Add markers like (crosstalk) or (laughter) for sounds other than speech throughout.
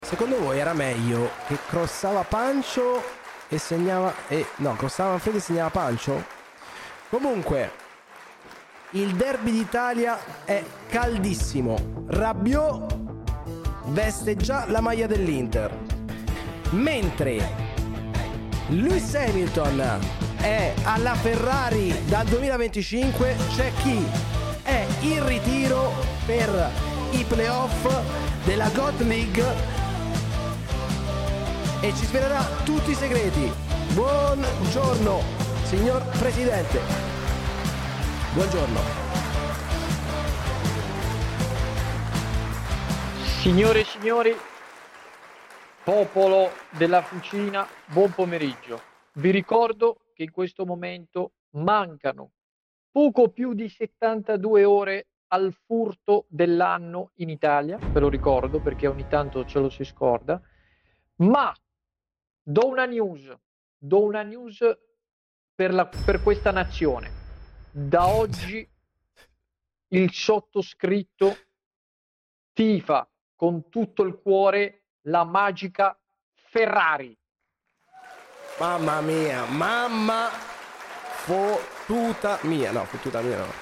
Secondo voi era meglio che crossava Pancio e segnava... E, no, crossava Manfredi e segnava Pancio? Comunque, il derby d'Italia è caldissimo. Rabiot veste già la maglia dell'Inter. Mentre Lewis Hamilton è alla Ferrari dal 2025, c'è chi è in ritiro per i playoff della God League e ci svelerà tutti i segreti. Buongiorno Signor Presidente, buongiorno. Signore e signori, popolo della fucina, buon pomeriggio. Vi ricordo che in questo momento mancano poco più di 72 ore al furto dell'anno in Italia, ve lo ricordo perché ogni tanto ce lo si scorda, ma do una news, do una news per, la, per questa nazione. Da oggi il sottoscritto tifa con tutto il cuore la magica Ferrari. Mamma mia, mamma fottuta mia, no, fottuta mia no.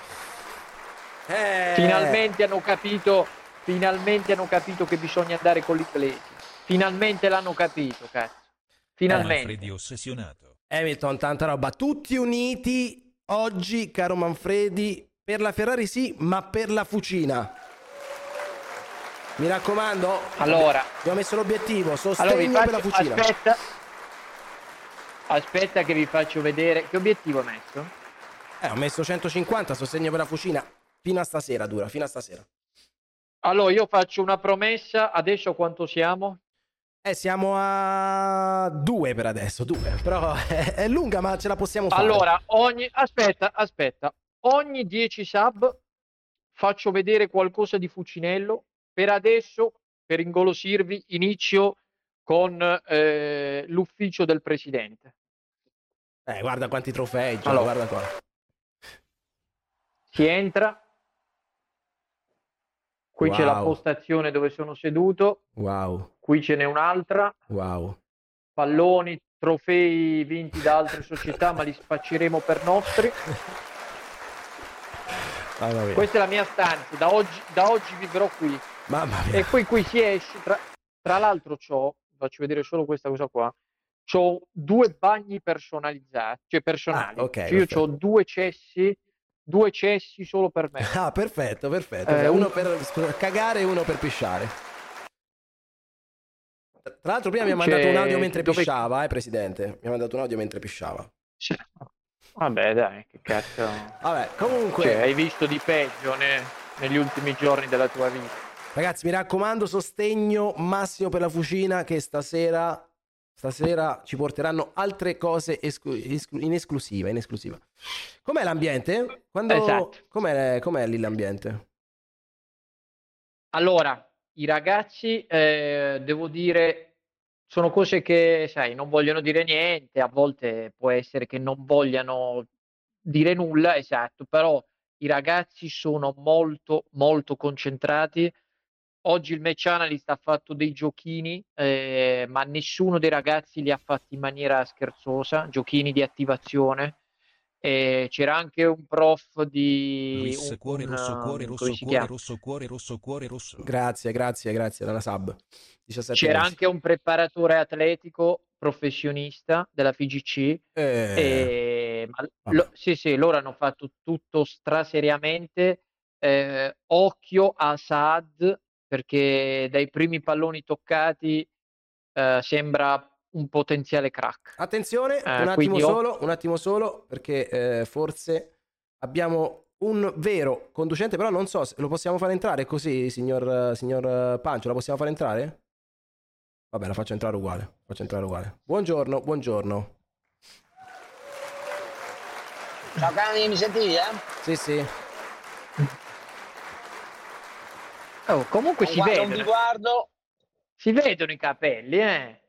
Eh... Finalmente hanno capito, finalmente hanno capito che bisogna andare con l'inglese. Finalmente l'hanno capito, cazzo. Finalmente. Manfredi ossessionato. Hamilton, tanta roba. Tutti uniti oggi, caro Manfredi, per la Ferrari sì, ma per la Fucina. Mi raccomando, allora, abbiamo messo l'obiettivo, sostegno allora faccio, per la Fucina. Aspetta, aspetta che vi faccio vedere. Che obiettivo hai messo? Eh, ho messo 150, sostegno per la Fucina. Fino a stasera dura, fino a stasera. Allora, io faccio una promessa. Adesso quanto siamo? Eh, siamo a due per adesso, due. Però (laughs) è, è lunga, ma ce la possiamo fare. Allora, ogni... Aspetta, aspetta. Ogni 10 sub faccio vedere qualcosa di Fucinello. Per adesso, per ingolosirvi, inizio con eh, l'ufficio del presidente. Eh, guarda quanti trofei, Gio, allora, guarda qua. Si entra, Qui wow. c'è la postazione dove sono seduto. Wow. Qui ce n'è un'altra. Wow. Palloni, trofei vinti da altre società, ma li spacceremo per nostri. (laughs) Questa è la mia stanza. Da oggi, da oggi vivrò qui. Mamma mia. E poi qui si esce. Tra, tra l'altro, c'ho, faccio vedere solo questa cosa qua. Ho due bagni personalizzati, cioè personali. Ah, okay, cioè io ho due cessi due cessi solo per me. Ah, perfetto, perfetto. Eh, uno per cagare e uno per pisciare. Tra l'altro prima mi ha mandato un audio mentre dove... pisciava, eh, presidente. Mi ha mandato un audio mentre pisciava. Sì. Vabbè, dai, che cazzo. Vabbè, comunque... Cioè, hai visto di peggio ne... negli ultimi giorni della tua vita. Ragazzi, mi raccomando, sostegno massimo per la fucina che stasera Stasera ci porteranno altre cose esclu- esclu- in esclusiva, in esclusiva. Com'è l'ambiente? Quando... Esatto. Com'è, com'è lì l'ambiente? Allora, i ragazzi, eh, devo dire, sono cose che, sai, non vogliono dire niente, a volte può essere che non vogliano dire nulla, esatto, però i ragazzi sono molto, molto concentrati Oggi il match analyst ha fatto dei giochini, eh, ma nessuno dei ragazzi li ha fatti in maniera scherzosa, giochini di attivazione. Eh, c'era anche un prof di Luis, un, cuore rosso, cuore rosso, cuore rosso, cuore rosso, cuore rosso. Grazie, grazie, grazie dalla sub. C'era mesi. anche un preparatore atletico professionista della FIGC. Eh... E... Lo, sì, sì, loro hanno fatto tutto straseriamente. Eh, occhio a Saad perché dai primi palloni toccati eh, sembra un potenziale crack. Attenzione, eh, un attimo solo, ho... un attimo solo, perché eh, forse abbiamo un vero conducente, però non so se lo possiamo fare entrare così, signor, signor Pancio, la possiamo fare entrare? Vabbè, la faccio entrare uguale. Faccio entrare uguale. Buongiorno, buongiorno. Ciao cani, mi sentivi, eh? Sì, sì. Oh, comunque si vedono, guardo. si vedono i capelli, eh.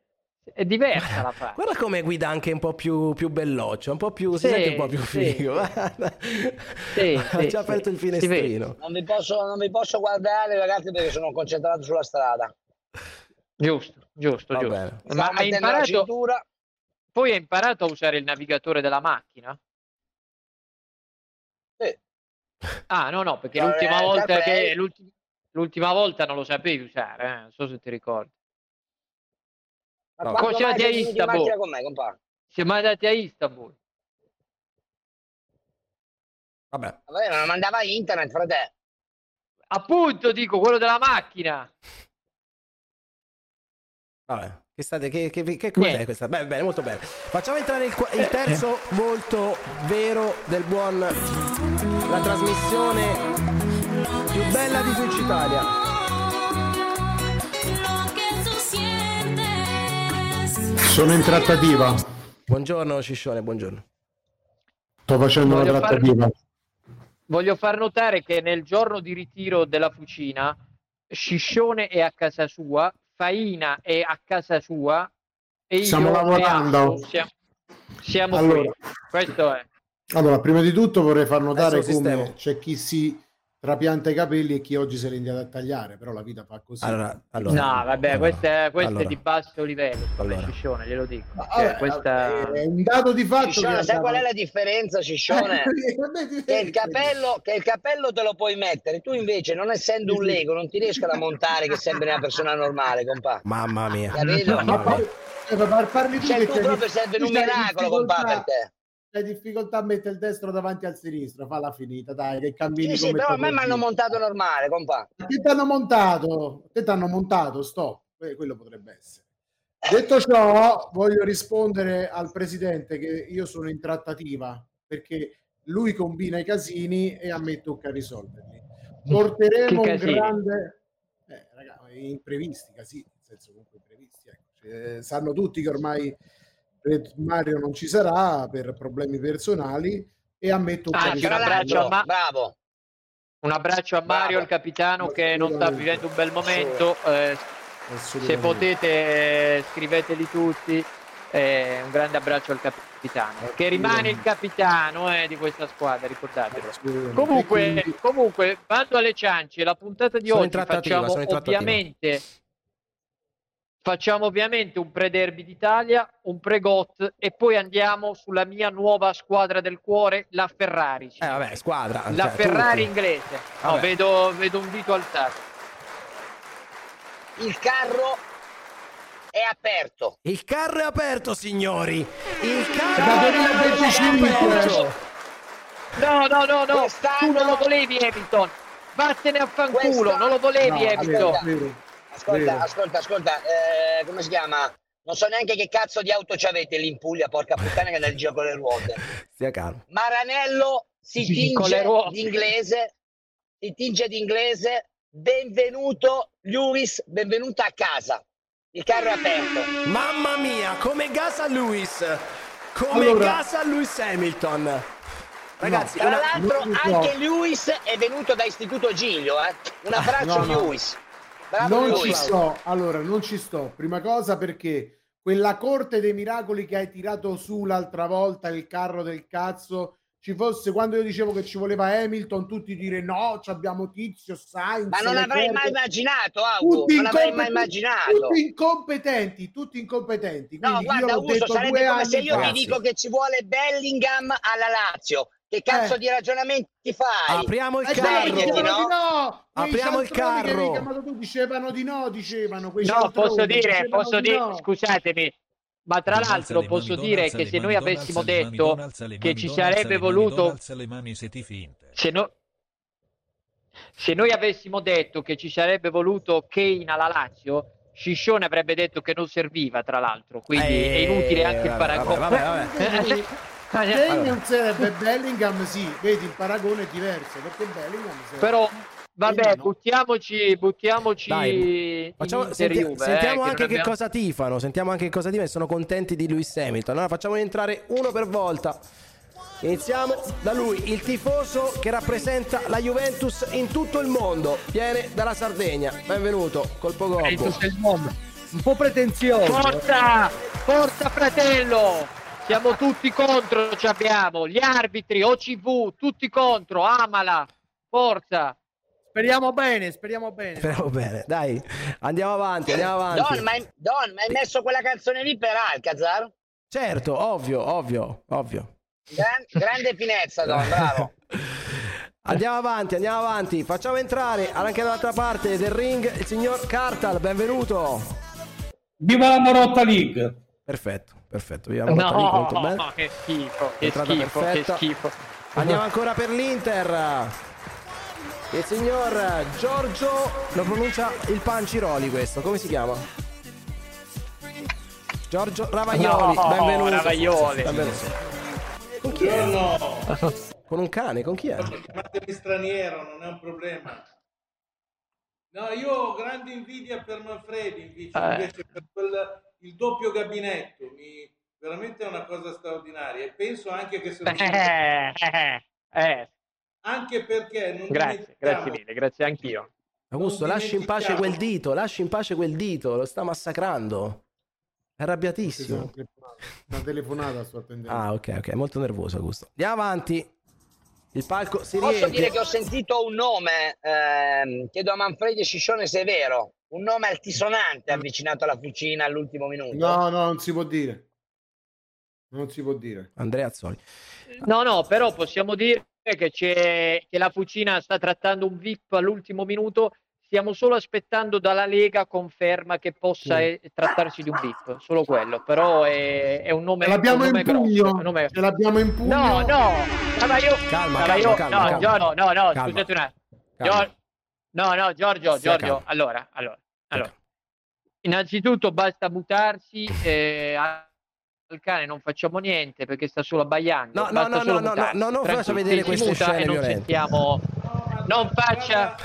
È diversa la faccia. Guarda come guida anche un po' più, più belloccio, un po' più, si Sì, sente un po' più figo. (laughs) Sì, ha sì, già sì. aperto il Si finestrino. Non vi, posso, non vi posso guardare, ragazzi, perché sono concentrato sulla strada. Giusto, giusto, Va giusto. bene. Ma hai imparato, cintura. poi hai imparato a usare il navigatore della macchina? Sì. Ah, no, no, perché No, l'ultima eh, volta che l'ulti- l'ultima volta non lo sapevi usare, eh, non so se ti ricordi. Ma No. quando Cosa mai ti sei hai venuto in Istanbul? con me, compà? Siamo andati a Istanbul. Vabbè. Vabbè, ma mandava internet, frate. Appunto, dico, quello della macchina. Vabbè. Che, state, che, che, che cos'è questa? Beh, bene, molto bene. Facciamo entrare il, il terzo molto vero del buon... La trasmissione più bella di Twitch Italia. Sono in trattativa. Buongiorno Ciccione, buongiorno. Sto facendo una Voglio far- trattativa. Voglio far notare che nel giorno di ritiro della fucina, Sciscione è a casa sua, Faina è a casa sua e io Stiamo lavorando. Siamo, siamo Allora. qui. Questo è. Allora, prima di tutto vorrei far notare come c'è chi si trapianta i capelli e chi oggi se li indiana a tagliare, però la vita fa così. Allora, allora, no, vabbè, allora, questo, è, questo allora. è di basso livello, Allora. Sciscione, glielo dico. Ma, Cioè, vabbè, questa... È un dato di fatto. Ciccione, sai qual è la differenza, Ciccione? (laughs) che, il capello, che il capello te lo puoi mettere, tu invece, non essendo un Lego, non ti riescono a montare che sembri una persona normale, compà. Mamma mia. Capito? Ma Mamma poi- mia. eh, tu Cioè, che tu c'hai proprio dif- serve tu un c'hai Hai difficoltà a mettere il destro davanti al sinistro, falla finita, dai, che cammini Sì, sì, come però a me mi hanno montato normale, compà. Ma Che ti hanno montato? Che ti hanno montato? Stop. Eh, Quello potrebbe essere. Detto ciò, voglio rispondere al presidente che io sono in trattativa perché lui combina i casini e a me tocca risolverli. Porteremo un grande eh, raga, imprevisti, casini, nel senso comunque imprevisti. Ecco. Cioè, sanno tutti che ormai Mario non ci sarà per problemi personali e a me tocca Ah, un abbraccio a Ma- bravo. Un abbraccio a Mario, Bravo. il capitano, che non sta vivendo un bel momento. eh, se potete, eh, scriveteli tutti. eh, un grande abbraccio al capitano, che rimane il capitano eh, di questa squadra, ricordatelo. Comunque, quindi- comunque, vado alle ciance. La puntata di Sono oggi facciamo ovviamente facciamo ovviamente un pre-derby d'Italia, un pre-GOT e poi andiamo sulla mia nuova squadra del cuore, la Ferrari. Eh vabbè, squadra. la cioè, Ferrari tutti. inglese. No, Vabbè. vedo, vedo un dito alzato. Il carro è aperto. Il carro è aperto, signori. Il carro è 2025. aperto. No, no, no, no, Quest'anno- tu non lo volevi Hamilton. Vattene a fanculo, Quest'anno- non lo volevi No, Hamilton. vero, Ascolta, vero. ascolta, ascolta, eh, come si chiama? Non so neanche che cazzo di auto ci avete lì in Puglia, porca puttana che nel (laughs) giro con le ruote. Stia calmo. Maranello si tinge d'inglese, si tinge d'inglese, benvenuto Lewis, benvenuto a casa. Il carro è aperto. Mamma mia, come gas a Lewis. Come Allora- gas a Lewis Hamilton. Ragazzi, Tra una- l'altro anche Lewis è venuto da Istituto Giglio, eh. Un abbraccio no, no. Lewis. Bravo non ci sto, allora non ci sto. Prima cosa perché quella corte dei miracoli che hai tirato su l'altra volta, il carro del cazzo, ci fosse quando io dicevo che ci voleva Hamilton, tutti dire no, ci abbiamo Tizio, Sainz. Ma non avrei Leclerc". mai immaginato, Augo, Tutti non avrei mai immaginato. Tutti incompetenti, tutti incompetenti. No, Quindi guarda, l'ho Augusto, detto sarebbe come se io ti dico che ci vuole Bellingham alla Lazio. Che cazzo Eh. di ragionamenti fai? apriamo il Eh, carro. dicevano no? di no. Apriamo il carro. tu dicevano di no, dicevano. Quei No, posso dire, posso di dire, no. scusatemi, ma tra l'altro posso mani, dire che se mani, noi avessimo mani, detto che ci sarebbe voluto- Don, alza le mani se ti finte. se, no- se noi avessimo detto che ci sarebbe voluto Kane alla Lazio, Sciscione avrebbe detto che non serviva, tra l'altro, quindi Eh, è inutile anche il vabbè, paragone. (laughs) Kane non serve Bellingham, sì, vedi il paragone è diverso perché Bellingham serve. Però vabbè, no. buttiamoci, buttiamoci Dai, facciamo, senti, Juve, sentiamo eh, anche che, che cosa tifano, sentiamo anche che cosa tifano sono contenti di Lewis Hamilton. Allora facciamo entrare uno per volta. Iniziamo da lui, il tifoso che rappresenta la Juventus in tutto il mondo. Viene dalla Sardegna. Benvenuto, colpo gobbo. Un po' pretenzioso. Forza! Forza fratello! Siamo tutti contro, ci abbiamo. Gli arbitri, OCV, tutti contro. Amala. Forza. Speriamo bene, speriamo bene. Speriamo bene, dai, andiamo avanti, andiamo avanti. Don, ma hai, Don, ma hai messo quella canzone lì per Alcazar? Certo, ovvio, ovvio, ovvio. Gran, grande finezza, Don, (laughs) bravo. Andiamo avanti, andiamo avanti. Facciamo entrare anche dall'altra parte del ring il signor Cartal, benvenuto. Viva la Morotta League. Perfetto, perfetto. Morotta no, molto bene. che schifo, che schifo, perfetta. che schifo. Andiamo ancora per l'Inter. Il signor Giorgio lo pronuncia il Panciroli questo, come si chiama? Giorgio Ravaglioli, no, benvenuto. Ravaglioli. Benvenuto. Con chi è? No. Con un cane, con chi è? Chiamatemi straniero, non è un problema. No, io ho grande invidia per Manfredi invece, eh. invece per quel, il doppio gabinetto. Mi, veramente è una cosa straordinaria e penso anche che se lo (laughs) eh, eh, eh. anche perché non grazie, grazie mille, grazie anch'io. Augusto, lasci in pace quel dito, lasci in pace quel dito, lo sta massacrando. È arrabbiatissimo. Una telefonata sto attendendo. Ah, ok, ok, molto nervoso Augusto. Andiamo avanti. Il palco si Posso riempie. dire che ho sentito un nome, ehm, chiedo a Manfredi Sciscione se è vero, un nome altisonante avvicinato alla fucina all'ultimo minuto. No, no, non si può dire. Non si può dire. Andrea Azzoli. No, no, però possiamo dire che, c'è, che la fucina sta trattando un VIP all'ultimo minuto Stiamo solo aspettando dalla Lega conferma che possa sì. trattarsi di un VIP, solo quello. Però è, è un nome. Ce l'abbiamo in pugno. Nome... Ce l'abbiamo in pugno. No, no. Allora io, calma, allora io, calma, no, calma. Giorgio, no, no, calma. scusate un attimo. Gior... No, no, Giorgio, Giorgio. Allora, allora, allora. Innanzitutto basta mutarsi. Eh, al cane non facciamo niente perché sta solo abbaiando. No, no, no, no, no, no, no, non faccia vedere queste scene non. Sentiamo... Non faccia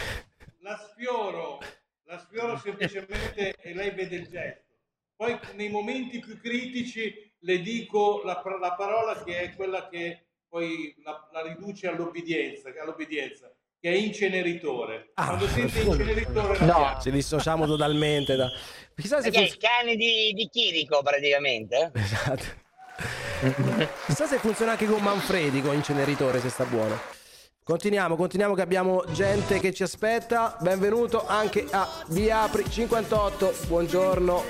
la sfioro, la sfioro semplicemente e lei vede il gesto. Poi nei momenti più critici le dico la, la parola che è quella che poi la, la riduce all'obbedienza, all'obbedienza, che è inceneritore. Ah, Quando sente inceneritore... No, ci dissociamo totalmente da... Chissà se funziona... il cane di, di Chirico praticamente. Eh? Esatto. Chissà se funziona anche con Manfredi, con inceneritore, se sta buono. Continuiamo, continuiamo che abbiamo gente che ci aspetta. Benvenuto anche a Viapri 58. Buongiorno.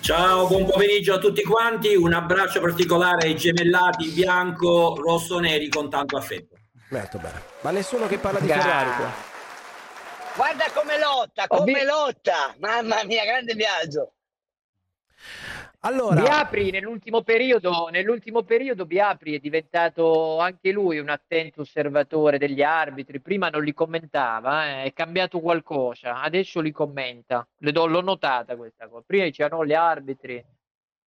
Ciao, buon pomeriggio a tutti quanti. Un abbraccio particolare ai gemellati bianco, rosso, neri con tanto affetto. Molto bene. Ma nessuno che parla di Ferrari qua. Guarda come lotta, come lotta. Mamma mia, grande viaggio. Allora, Biapri nell'ultimo periodo, nell'ultimo periodo Biapri è diventato anche lui un attento osservatore degli arbitri. Prima non li commentava, eh, è cambiato qualcosa, adesso li commenta. Le do, l'ho notata questa cosa. Prima dicevano gli arbitri.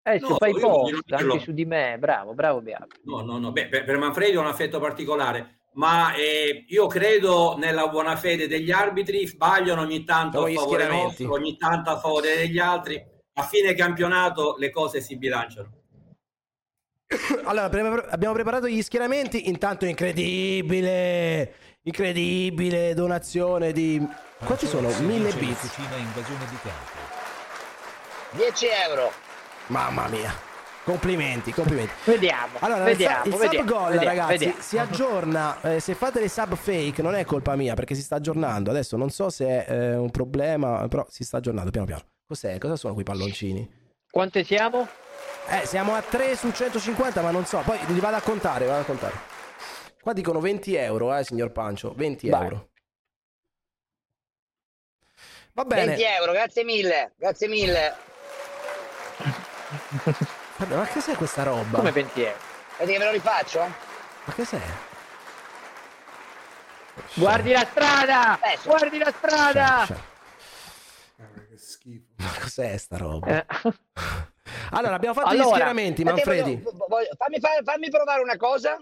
Adesso no, fai post anche su di me. Bravo, bravo Biapri. No, no, no. Beh, per, per Manfredi è un affetto particolare ma eh, io credo nella buona fede degli arbitri, sbagliano ogni tanto a favore nostro, ogni tanto a favore degli altri a fine campionato le cose si bilanciano. (coughs) Allora, abbiamo preparato gli schieramenti. Intanto, incredibile, incredibile donazione di. Quanti sono? Mille bit. 10 euro. Mamma mia. Complimenti, complimenti. Vediamo. Allora, vediamo, il, sub vediamo, goal, vediamo, ragazzi, vediamo. si aggiorna. Eh, se fate le sub fake, non è colpa mia perché si sta aggiornando. Adesso non so se è eh, un problema, però si sta aggiornando piano piano. Cos'è? Cosa sono quei palloncini? Quante siamo? Eh, siamo a 3 su 150, ma non so. Poi li vado a contare, vado a contare. Qua dicono 20 euro, eh, signor Pancio. 20 Vai. euro. Va bene. 20 euro, grazie mille, grazie mille. Vabbè, ma che sei questa roba? Come 20 euro? Vedi che ve lo rifaccio? Ma che sei? Guardi la strada! Eh, Guardi la strada! C'è che schifo. Ma cos'è sta roba? Eh. (laughs) allora, abbiamo fatto allora, gli schieramenti, Manfredi. Voglio, fammi, fammi provare una cosa.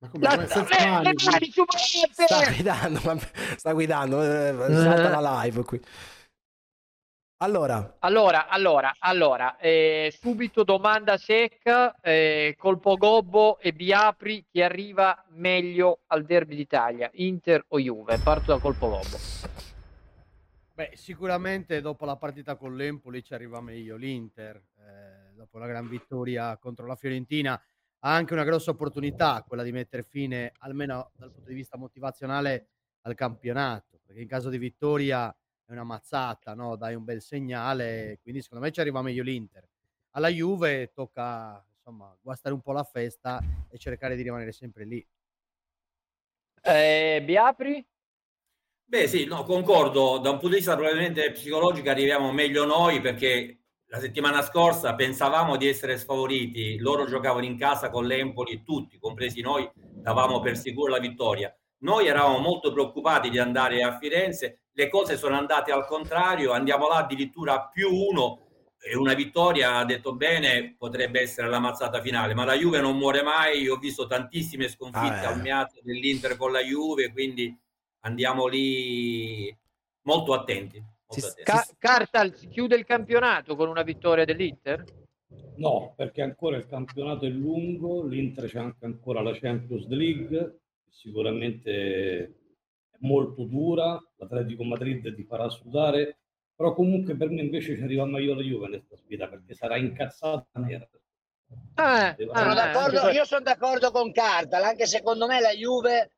Ma come? La, senza le, mani, le mani sta guidando, sta guidando, eh, salta la live qui. Allora, allora, allora, allora eh, subito domanda secca, eh, colpo gobbo e Biapri, chi arriva meglio al derby d'Italia, Inter o Juve? Parto da colpo gobbo. Beh, sicuramente dopo la partita con l'Empoli ci arriva meglio l'Inter, eh, dopo la gran vittoria contro la Fiorentina ha anche una grossa opportunità, quella di mettere fine, almeno dal punto di vista motivazionale, al campionato, perché in caso di vittoria è una mazzata, no? dai un bel segnale, quindi secondo me ci arriva meglio l'Inter. Alla Juve tocca insomma guastare un po' la festa e cercare di rimanere sempre lì. Eh, Biapri? Beh sì, no, concordo, da un punto di vista probabilmente psicologico arriviamo meglio noi perché la settimana scorsa pensavamo di essere sfavoriti, loro giocavano in casa con l'Empoli, tutti, compresi noi, davamo per sicuro la vittoria. Noi eravamo molto preoccupati di andare a Firenze, le cose sono andate al contrario, andiamo là addirittura più uno e una vittoria, ha detto bene, potrebbe essere la mazzata finale, ma la Juve non muore mai, io ho visto tantissime sconfitte ah, al Miazzo dell'Inter con la Juve, quindi andiamo lì molto attenti. Molto attenti. Ca- Cartal si chiude il campionato con una vittoria dell'Inter? No, perché ancora il campionato è lungo, l'Inter c'è anche ancora la Champions League, sicuramente è molto dura, l'Atletico Madrid ti farà sudare, però comunque per me invece ci arriva meglio la Juve in questa sfida perché sarà incazzata nera. Ah, sono d'accordo, io sono d'accordo con Cartal, anche secondo me la Juve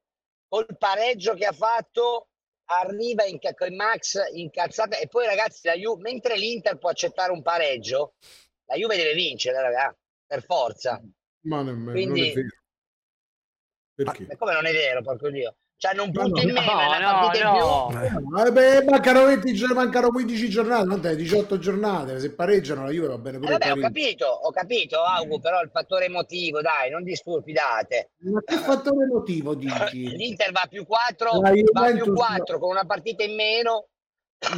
col pareggio che ha fatto arriva in, con Max incazzata e poi ragazzi la Juve, mentre l'Inter può accettare un pareggio la Juve deve vincere ragazzi per forza ma nemmeno, Quindi, non è vero perché? Ma come non è vero, porco Dio? C'hanno un punto no, in meno, no, no, no. Eh, beh, mancano, 20, mancano 15 giornate, non te, 18 giornate, se pareggiano la Juve va bene pure. Eh, vabbè, ho capito, ho capito, Augu, però il fattore emotivo, dai, non disturpidate. Ma che fattore emotivo dici? (laughs) L'Inter va più 4, va più 4 con una partita in meno.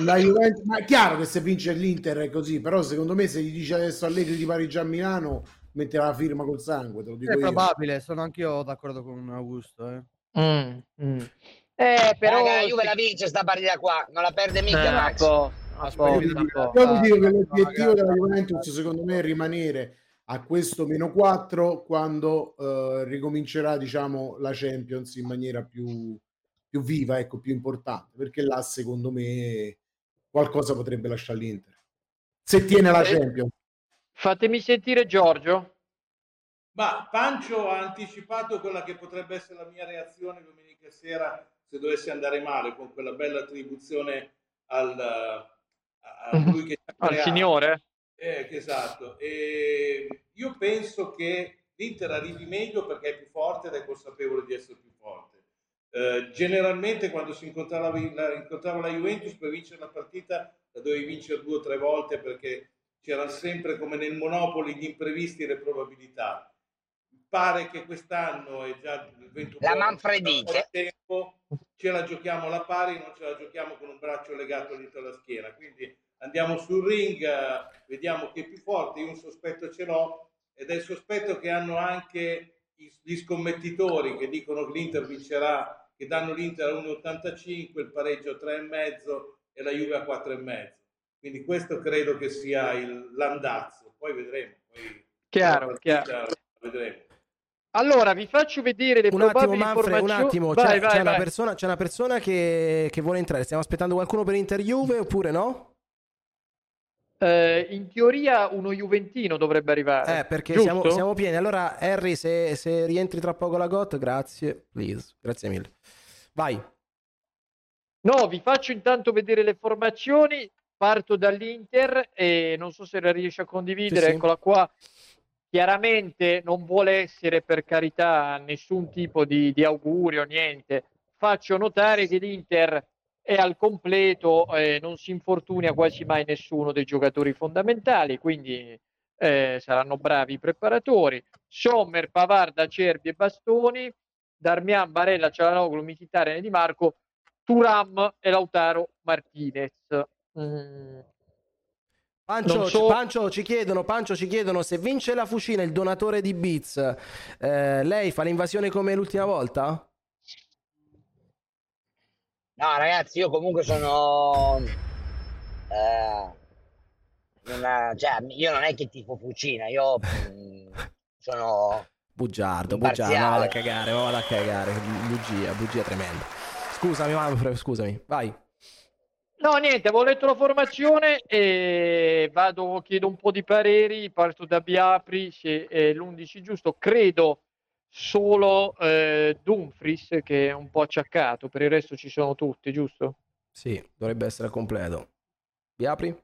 La Juventus, ma è chiaro che se vince l'Inter è così, però secondo me se gli dice adesso Allegri di pareggiare a Milano mette la firma col sangue, te lo dico È io. probabile, sono anch'io d'accordo con Augusto. Eh. Mm, mm. Eh, però Raga, la Juve la vince sta partita qua, non la perde mica eh, Max. Po', po', io, io vi dico che l'obiettivo della Juventus secondo me è rimanere a questo meno 4 quando uh, ricomincerà diciamo la Champions in maniera più, più viva, ecco, più importante, perché là secondo me qualcosa potrebbe lasciare l'Inter. Se tiene la Champions. Fatemi sentire Giorgio. Ma Pancio ha anticipato quella che potrebbe essere la mia reazione domenica sera se dovesse andare male con quella bella attribuzione al, a lui che al signore. Eh, esatto. E io penso che l'Inter arrivi meglio perché è più forte ed è consapevole di essere più forte. Eh, generalmente quando si incontrava la, incontrava la Juventus per vincere la partita la dovevi vincere due o tre volte perché c'erano sempre come nel Monopoli gli imprevisti e le probabilità. Pare che quest'anno è già il 21 la Manfredite tempo, ce la giochiamo alla pari, non ce la giochiamo con un braccio legato dietro la schiena. Quindi andiamo sul ring, vediamo chi è più forte. Io un sospetto ce l'ho ed è il sospetto che hanno anche gli scommettitori che dicono che l'Inter vincerà, che danno l'Inter a 1,85, il pareggio a 3,5 e la Juve a 4,5 quindi questo credo che sia il, l'andazzo, poi vedremo. Poi chiaro, chiaro. Vedremo. Allora, vi faccio vedere le un attimo, Manfred, Un attimo, vai, c'è, vai, c'è, vai. Una persona, c'è, Una persona, che, che, vuole entrare. Stiamo aspettando qualcuno per Inter Juve oppure no? Eh, in teoria uno Juventino dovrebbe arrivare. Eh, perché siamo, siamo, pieni. Allora, Harry, se, se, rientri tra poco la GOT, grazie. Please. Grazie mille. Vai. No, vi faccio intanto vedere le formazioni parto dall'Inter e non so se la riesce a condividere, sì, eccola qua. Chiaramente non vuole essere per carità nessun tipo di, di augurio, niente. Faccio notare che l'Inter è al completo, eh, non si infortuna quasi mai nessuno dei giocatori fondamentali, quindi eh, saranno bravi i preparatori. Sommer, Pavard, Acerbi e Bastoni, Darmian, Barella, Cialanoglu, Michitare, Di Marco, Turam e Lautaro Martinez. Mm. Pancio, so... Pancio, ci chiedono, Pancio ci chiedono se vince la Fucina, il donatore di Beats, eh, lei fa l'invasione come l'ultima volta? No, ragazzi, io comunque sono. Eh, una, cioè, io non è che tifo Fucina, io mh, mm, sono. Bugiardo, bugiardo, ma vado a cagare, vado a cagare. Bugia, bugia tremenda. Scusami, mamma, scusami, vai. No, niente, avevo letto la formazione e vado, chiedo un po' di pareri, parto da Biapri, se è l'11 giusto, credo solo eh, Dumfries che è un po' acciaccato, per il resto ci sono tutti, giusto? Sì, dovrebbe essere completo. Biapri?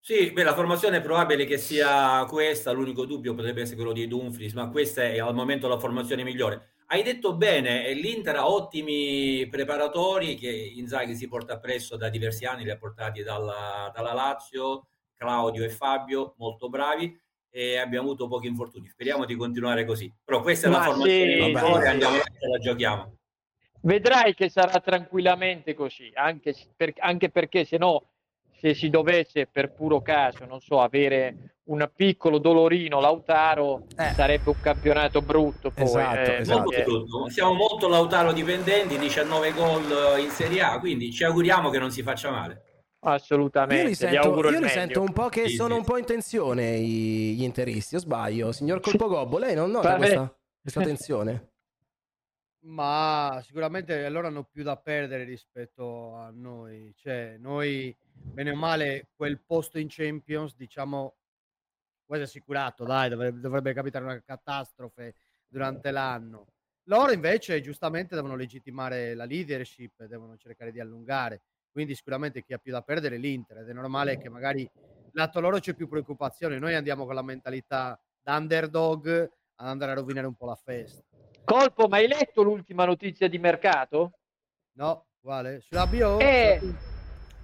Sì, beh, la formazione è probabile che sia questa, l'unico dubbio potrebbe essere quello di Dumfries, ma questa è al momento la formazione migliore. Hai detto bene, l'Inter ha ottimi preparatori che Inzaghi si porta appresso da diversi anni, li ha portati dalla, dalla Lazio, Claudio e Fabio, molto bravi e abbiamo avuto pochi infortuni. Speriamo di continuare così. Però questa è la formazione sì, andiamo e la giochiamo. Vedrai che sarà tranquillamente così, anche, per, anche perché se no se si dovesse per puro caso, non so, avere un piccolo dolorino Lautaro, eh. sarebbe un campionato brutto. Poi, esatto, eh, esatto. Molto Siamo molto Lautaro dipendenti, 19 gol in Serie A, quindi ci auguriamo che non si faccia male. Assolutamente. Io li sento, io li sento un po' che sì, sono sì. un po' in tensione gli interisti, o sbaglio? Signor Colpo Gobbo, lei non nota questa, questa (laughs) tensione? Ma sicuramente loro hanno più da perdere rispetto a noi. Cioè, noi, bene o male, quel posto in Champions, diciamo, quasi assicurato, dai, dovrebbe, dovrebbe capitare una catastrofe durante l'anno. Loro invece giustamente devono legittimare la leadership, devono cercare di allungare. Quindi sicuramente chi ha più da perdere è l'Inter ed è normale che magari lato loro c'è più preoccupazione. Noi andiamo con la mentalità da underdog ad andare a rovinare un po' la festa. Colpo, ma hai letto l'ultima notizia di mercato? No, quale? Sulla bio? Eh,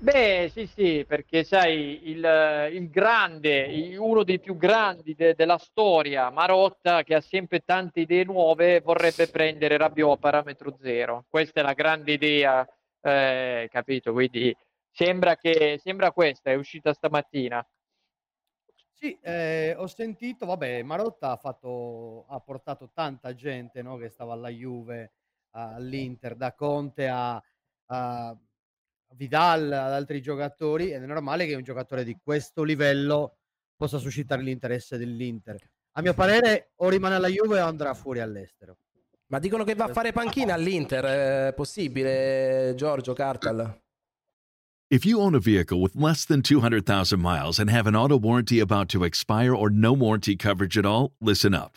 beh, sì, sì, perché sai, il, il grande, uno dei più grandi de, della storia, Marotta, che ha sempre tante idee nuove, vorrebbe prendere Rabiot a parametro zero. Questa è la grande idea, eh, capito? Quindi sembra che sembra questa, è uscita stamattina. Sì, eh, ho sentito, vabbè, Marotta ha, fatto, ha portato tanta gente no, che stava alla Juve, all'Inter, da Conte a, a Vidal, ad altri giocatori, ed è normale che un giocatore di questo livello possa suscitare l'interesse dell'Inter. A mio parere, o rimane alla Juve o andrà fuori all'estero. Ma dicono che va a fare panchina all'Inter, è possibile, Giorgio Cartal? If you own a vehicle with less than 200,000 miles and have an auto warranty about to expire or no warranty coverage at all, listen up.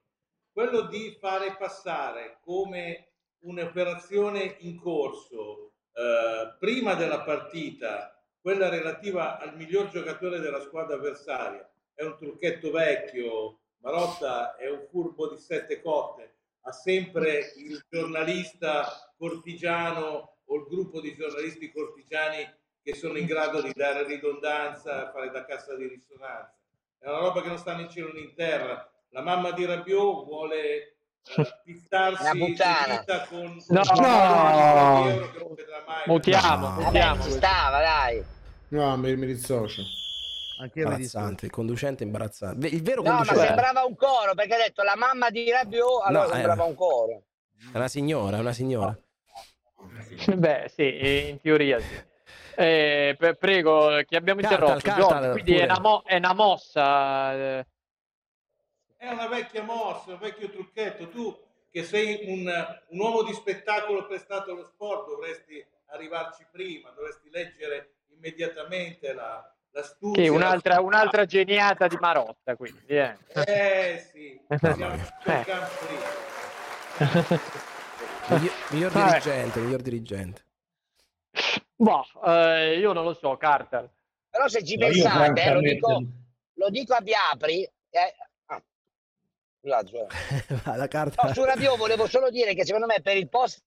Quello di fare passare come un'operazione in corso eh, prima della partita quella relativa al miglior giocatore della squadra avversaria è un trucchetto vecchio Marotta è un furbo di sette cotte ha sempre il giornalista cortigiano o il gruppo di giornalisti cortigiani che sono in grado di dare ridondanza, fare da cassa di risonanza. È una roba che non sta né in cielo né in terra la mamma di Rabiot vuole eh, (laughs) pizzarsi vita con no, no. euro che mai mutiamo, no. mutiamo. ci stava dai no mi, mi dissocio anche imbarazzante, il conducente imbarazzante. Il vero no, conducente... ma sembrava un coro perché ha detto la mamma di Rabiot, allora no, sembrava è... un coro. È una signora, è una signora. (laughs) Beh, sì, in teoria sì. Eh, prego, chi abbiamo interrotto? Carta, carta, quindi è una, mo- è una, mossa eh, è una vecchia mossa, un vecchio trucchetto. Tu che sei un, un uomo di spettacolo prestato allo sport dovresti arrivarci prima, dovresti leggere immediatamente la, la studia. Sì, un'altra, la... un'altra geniata di Marotta, quindi. Eh, eh sì, siamo eh. (laughs) miglior, miglior dirigente, miglior dirigente. Boh, eh, io non lo so, Carter. Però se ci pensate, eh, lo, dico, lo dico a Biapri, Eh, (laughs) ah, scusate, la carta... no, su Rabiot volevo solo dire che secondo me per il post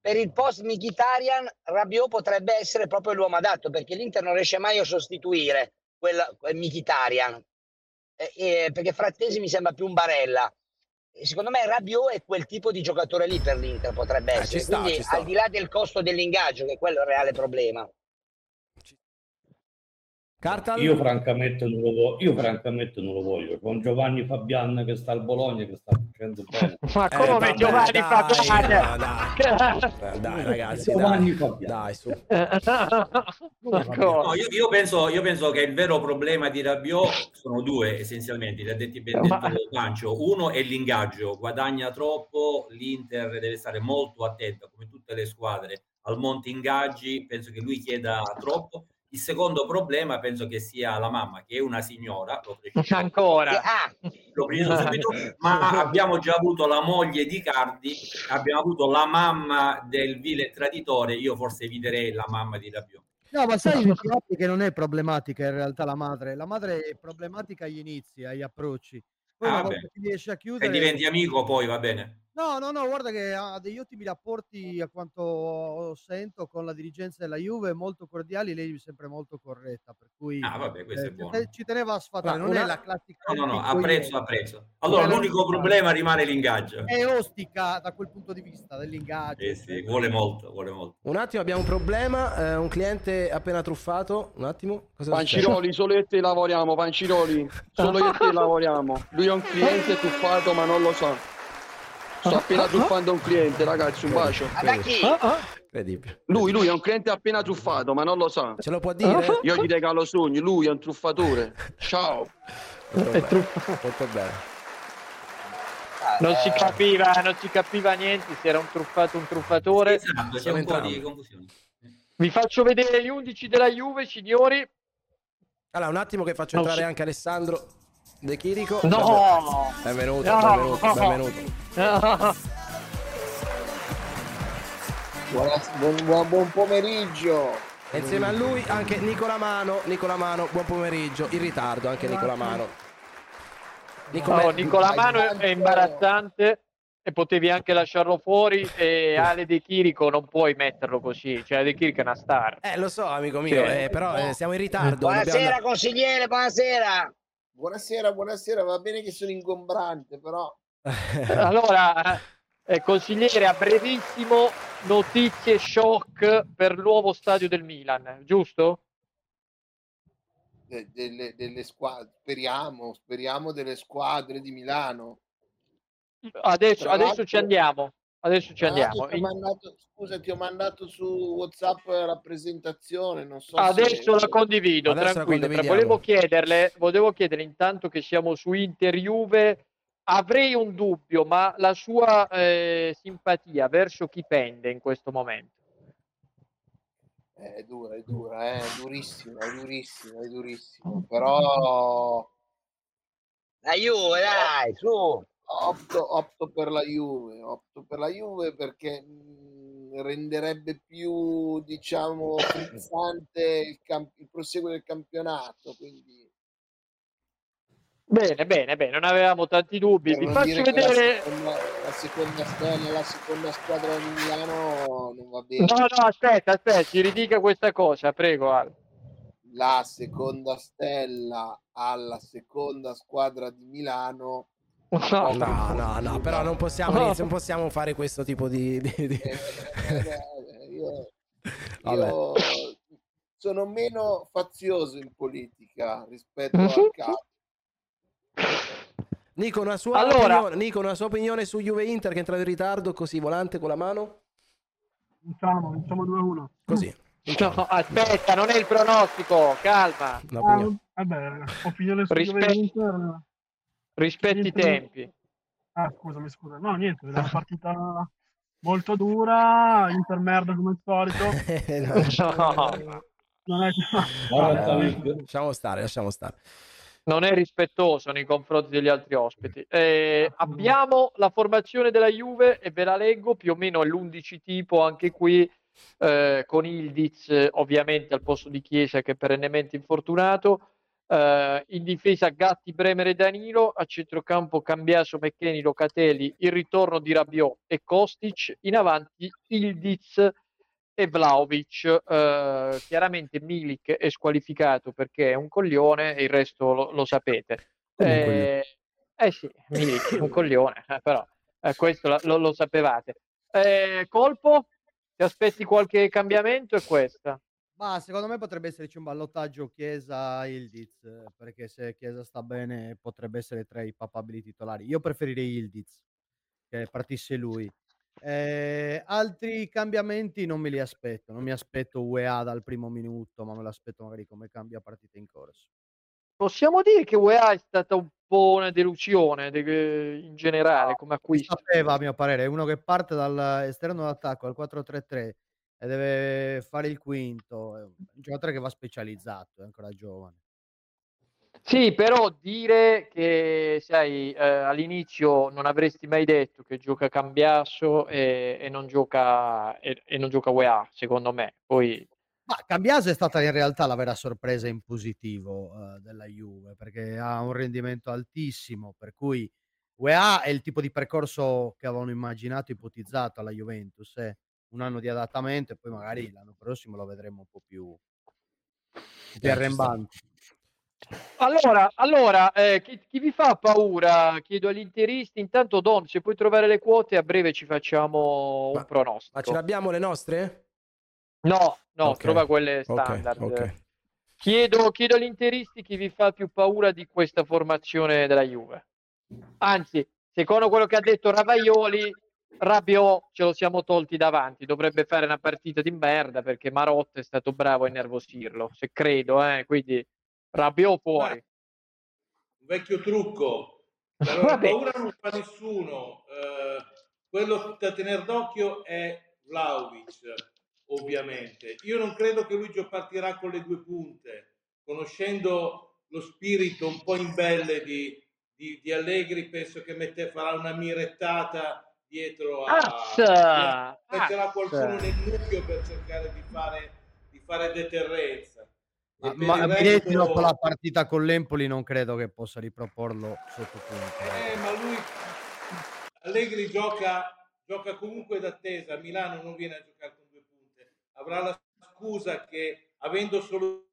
per il post Mkhitaryan Rabiot potrebbe essere proprio l'uomo adatto perché l'Inter non riesce mai a sostituire quel, quel Mkhitaryan. Eh, eh, perché Frattesi mi sembra più un Barella. Secondo me Rabiot è quel tipo di giocatore lì per l'Inter potrebbe eh, essere. sta, quindi al di là del costo dell'ingaggio che è quello il reale problema Cartal? Io francamente, non lo voglio, io francamente non lo voglio. Con Giovanni Fabian che sta al Bologna, che sta facendo bene. (laughs) Ma come eh, Giovanni dai, Fabian? Dai, dai, ragazzi, Giovanni dai, Fabian. Dai, su. (laughs) no, io, io, penso, io, penso, che il vero problema di Rabiot sono due essenzialmente, li ha detti ben detto Pancio. Uno è l'ingaggio, guadagna troppo, l'Inter deve stare molto attenta, come tutte le squadre, al monte ingaggi, penso che lui chieda troppo il secondo problema penso che sia la mamma, che è una signora, lo ancora, ah, lo subito, ma abbiamo già avuto la moglie di Cardi, abbiamo avuto la mamma del vile traditore, io forse eviterei la mamma di Rabiot. No, ma sai che non è problematica in realtà la madre, la madre è problematica agli inizi, agli approcci. Poi ah, una riesce a chiudere... E diventi amico poi, va bene. No, no, no, guarda che ha degli ottimi rapporti a quanto sento con la dirigenza della Juve, molto cordiali, lei è sempre molto corretta, per cui ah, vabbè, questo eh, è buono. ci teneva a sfatare, non una... è la classica... No, no, no, apprezzo, apprezzo. Allora, l'unico problema rimane l'ingaggio. È ostica da quel punto di vista dell'ingaggio. Eh sì, vuole molto, vuole molto. Un attimo, abbiamo un problema, eh, un cliente appena truffato, un attimo. Cosa Panciroli, solo io e te lavoriamo, Panciroli, (laughs) solo io e te lavoriamo. Lui è un cliente truffato ma non lo sa. Sto appena truffando un cliente, ragazzi, un bacio. Lui, lui è un cliente appena truffato, ma non lo sa. Ce lo può dire? Io gli regalo sogni, lui è un truffatore. Ciao. È truffato. Molto bene. Non si capiva, non si capiva niente se era un truffato un truffatore. Esatto, c'è un po' di confusione. Vi faccio vedere gli 11 della Juve, signori. Allora, un attimo che faccio entrare anche Alessandro. De Chirico. No! Benvenuto, no! benvenuto, benvenuto. No! Buon, buon, buon, pomeriggio. E insieme a lui anche Nicola Mano. Nicola Mano, buon pomeriggio. In ritardo anche Nicola Mano. Nicola, no, Nicola Mano è imbarazzante e potevi anche lasciarlo fuori e Ale De Chirico non puoi metterlo così, cioè De Chirico è una star. Eh, lo so, amico mio, sì. eh, però eh, siamo in ritardo. Buonasera, dobbiamo... consigliere, buonasera. Buonasera, buonasera, va bene che sono ingombrante, però... allora, eh, consigliere, a brevissimo, notizie shock per il nuovo stadio del Milan, giusto? De, delle, delle squadre, speriamo, speriamo delle squadre di Milano. Adesso, adesso ci andiamo. Adesso ci andiamo. Ti mandato, scusa, ti ho mandato su WhatsApp la rappresentazione. Non so Adesso se... la condivido, Adesso tranquillo. La volevo chiederle, volevo chiedere intanto che siamo su Inter Juve. Avrei un dubbio, ma la sua eh, simpatia verso chi pende in questo momento? È dura, è dura, è durissima, è durissima, è durissima. Però la Juve, dai, su opto, opto per la Juve, opto per la Juve perché mh, mm, renderebbe più, diciamo, (coughs) frizzante il, camp- il proseguo del campionato. Quindi... Bene, bene, bene, non avevamo tanti dubbi. Vi faccio vedere la seconda, la seconda, stella, la seconda squadra di Milano non va bene. No, no, aspetta, aspetta, ci ridica questa cosa, prego. Al. La seconda stella alla seconda squadra di Milano No, no, no, no, però non possiamo, non possiamo fare questo tipo di... di, di... Eh, eh, io, io sono meno fazioso in politica rispetto mm-hmm. al capo. Nico una, sua allora... opinione, Nico, una sua opinione su Juve Inter che è entrato in ritardo, così volante con la mano? Diciamo, diciamo 2-1. Così. No, aspetta, non è il pronostico, calma. Ah, vabbè, opinione su Rispet- Juve Inter Rispetti i tempi. Ah, scusami, scusa. No, niente, è una partita molto dura, Inter merda come al solito. (laughs) no. Non è... Vabbè, lasciamo stare, lasciamo stare. Non è rispettoso nei confronti degli altri ospiti. Eh, abbiamo la formazione della Juve e ve la leggo più o meno all'11 tipo anche qui eh, con Ildiz ovviamente al posto di Chiesa che è perennemente infortunato Uh, in difesa Gatti, Bremer e Danilo, a centrocampo Cambiaso, McKenny, Locatelli, il ritorno di Rabiot e Kostic, in avanti Ildiz e Vlaovic. Uh, chiaramente Milik è squalificato perché è un coglione e il resto lo, lo sapete. Eh, eh, sì, Milik è un coglione, eh, però eh, questo lo, lo sapevate. Eh, colpo? Ti aspetti qualche cambiamento? È questa? Ma secondo me potrebbe esserci un ballottaggio Chiesa-Ildiz, perché se Chiesa sta bene potrebbe essere tra i papabili titolari. Io preferirei Ildiz, che partisse lui. Eh, altri cambiamenti non me li aspetto, non mi aspetto UEA dal primo minuto, ma me lo aspetto magari come cambia partita in corso. Possiamo dire che UEA è stata un po' una delusione de- in generale come acquisto. Sapeva, a mio parere, è uno che parte dall'esterno d'attacco al 4-3-3 e deve fare il quinto. È un giocatore che va specializzato, è ancora giovane. Sì, però dire che sai, eh, all'inizio non avresti mai detto che gioca Cambiasso e, e non gioca e, e, non gioca UEA, secondo me. Poi... Ma Cambiaso è stata in realtà la vera sorpresa in positivo uh, della Juve, perché ha un rendimento altissimo, per cui UEA è il tipo di percorso che avevano immaginato, ipotizzato alla Juventus. Eh un anno di adattamento e poi magari l'anno prossimo lo vedremo un po' più, più arrembante. Allora, allora eh, chi, chi, vi fa paura? Chiedo agli interisti. Intanto, Don, se puoi trovare le quote, a breve ci facciamo ma, un pronostico. Ma ce l'abbiamo le nostre? No, no, okay. trova quelle standard. Okay, okay. Chiedo, chiedo agli interisti chi vi fa più paura di questa formazione della Juve. Anzi, secondo quello che ha detto Ravaioli, Rabiot ce lo siamo tolti davanti, dovrebbe fare una partita di merda perché Marotta è stato bravo a innervosirlo, se credo, eh? quindi Rabiot fuori. Un vecchio trucco, (laughs) allora, paura non fa nessuno, eh, quello da tenere d'occhio è Vlaovic, ovviamente. Io non credo che lui partirà con le due punte, conoscendo lo spirito un po' imbelle di, di, di Allegri, penso che mette, farà una mirettata dietro a Azza! metterà qualcuno nel nucleo per cercare di fare, di fare deterrenza. Ma, ma resto... dopo la partita con l'Empoli non credo che possa riproporlo sotto punto. Eh, ma lui Allegri gioca, gioca comunque d'attesa. Milano non viene a giocare con due punte. Avrà la scusa che avendo solo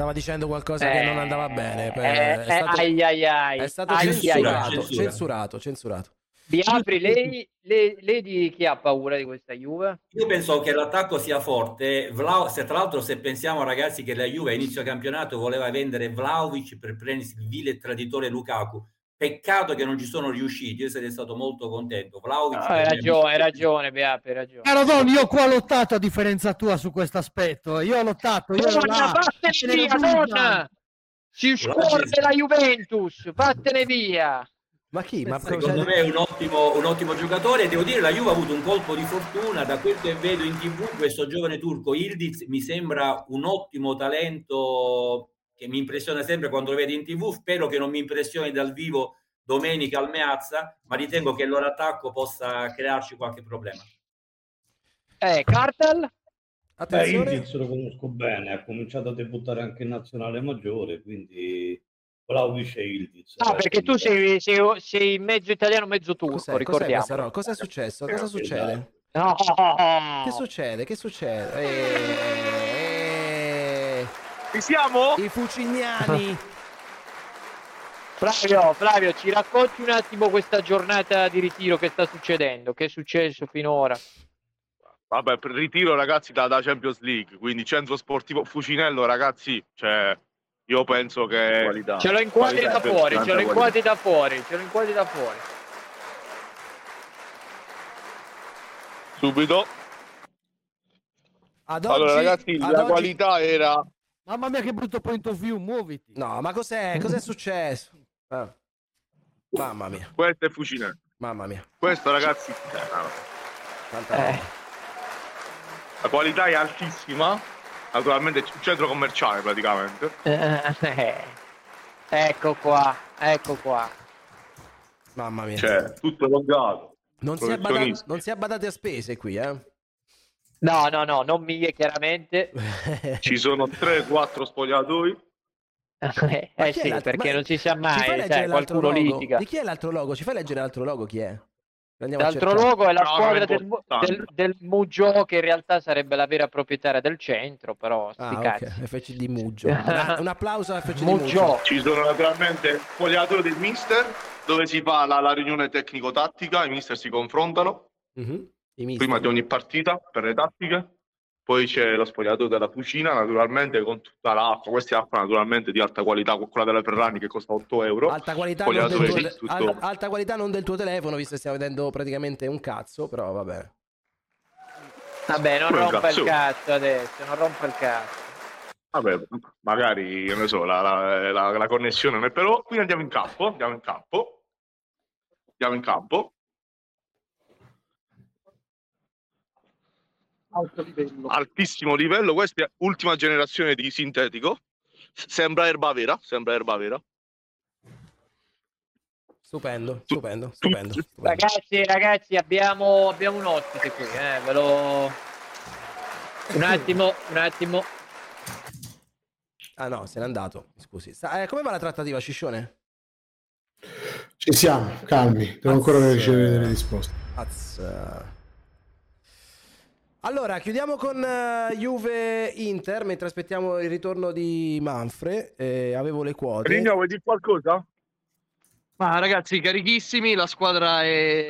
stava dicendo qualcosa eh, che non andava bene. Per, eh, è, stato, ai, ai, ai, è stato censurato, censurato, censurato. Biapri, lei, lei, lei, di chi ha paura di questa Juve? Io penso che l'attacco sia forte. Vla, se tra l'altro, se pensiamo ragazzi che la Juve a inizio campionato voleva vendere Vlaovic per prendersi il vile traditore Lukaku, Peccato che non ci sono riusciti, io sarei stato molto contento. Vlaovic no, hai ragione, hai ragione, Beape, hai ragione. Caro Don, io qua ho lottato a differenza tua su questo aspetto. Io ho lottato, io vattene via, non! Si scuole la Juventus, vattene via. Ma chi? Ma secondo me è un ottimo, un ottimo giocatore. Devo dire, la Juve ha avuto un colpo di fortuna. Da quel che vedo in tv, questo giovane turco Ildiz mi sembra un ottimo talento che mi impressiona sempre quando lo vedi in tv, spero che non mi impressioni dal vivo domenica al Meazza, ma ritengo che il loro attacco possa crearci qualche problema. Eh, Cartel? Attenzione. Beh, lo conosco bene, ha cominciato a debuttare anche in nazionale maggiore, quindi Vlaovic e Ildiz. Ah, perché tu sei, sei, sei, mezzo italiano, mezzo turco, cos'è, ricordiamo. Cos'è, Cosa è successo? Cosa succede? No. Che succede? Che succede? Eh... Ci siamo? I fucignani. (laughs) Flavio, Flavio, ci racconti un attimo questa giornata di ritiro che sta succedendo? Che è successo finora? Vabbè, per ritiro ragazzi da, da Champions League, quindi centro sportivo Fucinello ragazzi, cioè io penso che... Qualità. Ce lo inquadri da fuori, ce lo inquadri da fuori, ce lo inquadri da fuori. Subito. Ad oggi, allora ragazzi, la oggi... qualità era Mamma mia, che brutto point of view, muoviti. No, ma cos'è? Cos'è successo? Ah. Mamma mia. Questo è Fucina. Mamma mia. Questo, ragazzi, eh. la qualità è altissima. Naturalmente c'è un centro commerciale praticamente. Eh. Ecco qua, ecco qua. Mamma mia. Cioè, tutto logato. Non si, è badati, non si è badati a spese qui, eh? No, no, no, non mie chiaramente. (laughs) Ci sono 3-4 spogliatoi. (laughs) eh, eh sì, perché non si sa mai, cioè, qualcuno logo? litiga. Di chi è l'altro logo? Ci fai leggere l'altro logo chi è? Andiamo L'altro logo è la no, squadra del, del, del, Mugio, che in realtà sarebbe la vera proprietaria del centro, però sti ah, cazzi. Okay. FC di Mugio. Una, un applauso a FC Mugio. di Mugio. Ci sono naturalmente spogliatoi del mister, dove si fa la, la riunione tecnico-tattica, i mister si confrontano mm-hmm. Prima di ogni partita per le tattiche. Poi c'è lo spogliatoio della cucina, naturalmente con tutta l'acqua. Questa è acqua naturalmente di alta qualità, quella della Ferrari che costa 8 euro. Alta qualità, non del tuo, te- tutto... al- alta qualità non del tuo telefono, visto che stiamo vedendo praticamente un cazzo, però vabbè. Vabbè, non Come rompa cazzo? il cazzo adesso, non rompa il cazzo. Vabbè, magari, non ne so, la, la- la- la connessione non è però. Quindi andiamo in campo, andiamo in campo. Andiamo in campo. Alto livello. altissimo livello. Questa è ultima generazione di sintetico. Sembra erba vera, sembra erba vera. Stupendo, stupendo, stupendo. stupendo. Ragazzi, ragazzi, abbiamo, abbiamo un ospite qui, eh, ve lo... Un attimo, un attimo. Ah no, se n'è andato, scusi. Sta- eh, come va la trattativa, Ciccione? Ci siamo, calmi, devo ancora ricevere delle risposte. Azz. Allora, chiudiamo con eh, Juve-Inter mentre aspettiamo il ritorno di Manfre. Eh, avevo le quote. Rigno, vuoi dire qualcosa? Ma ragazzi, carichissimi, la squadra è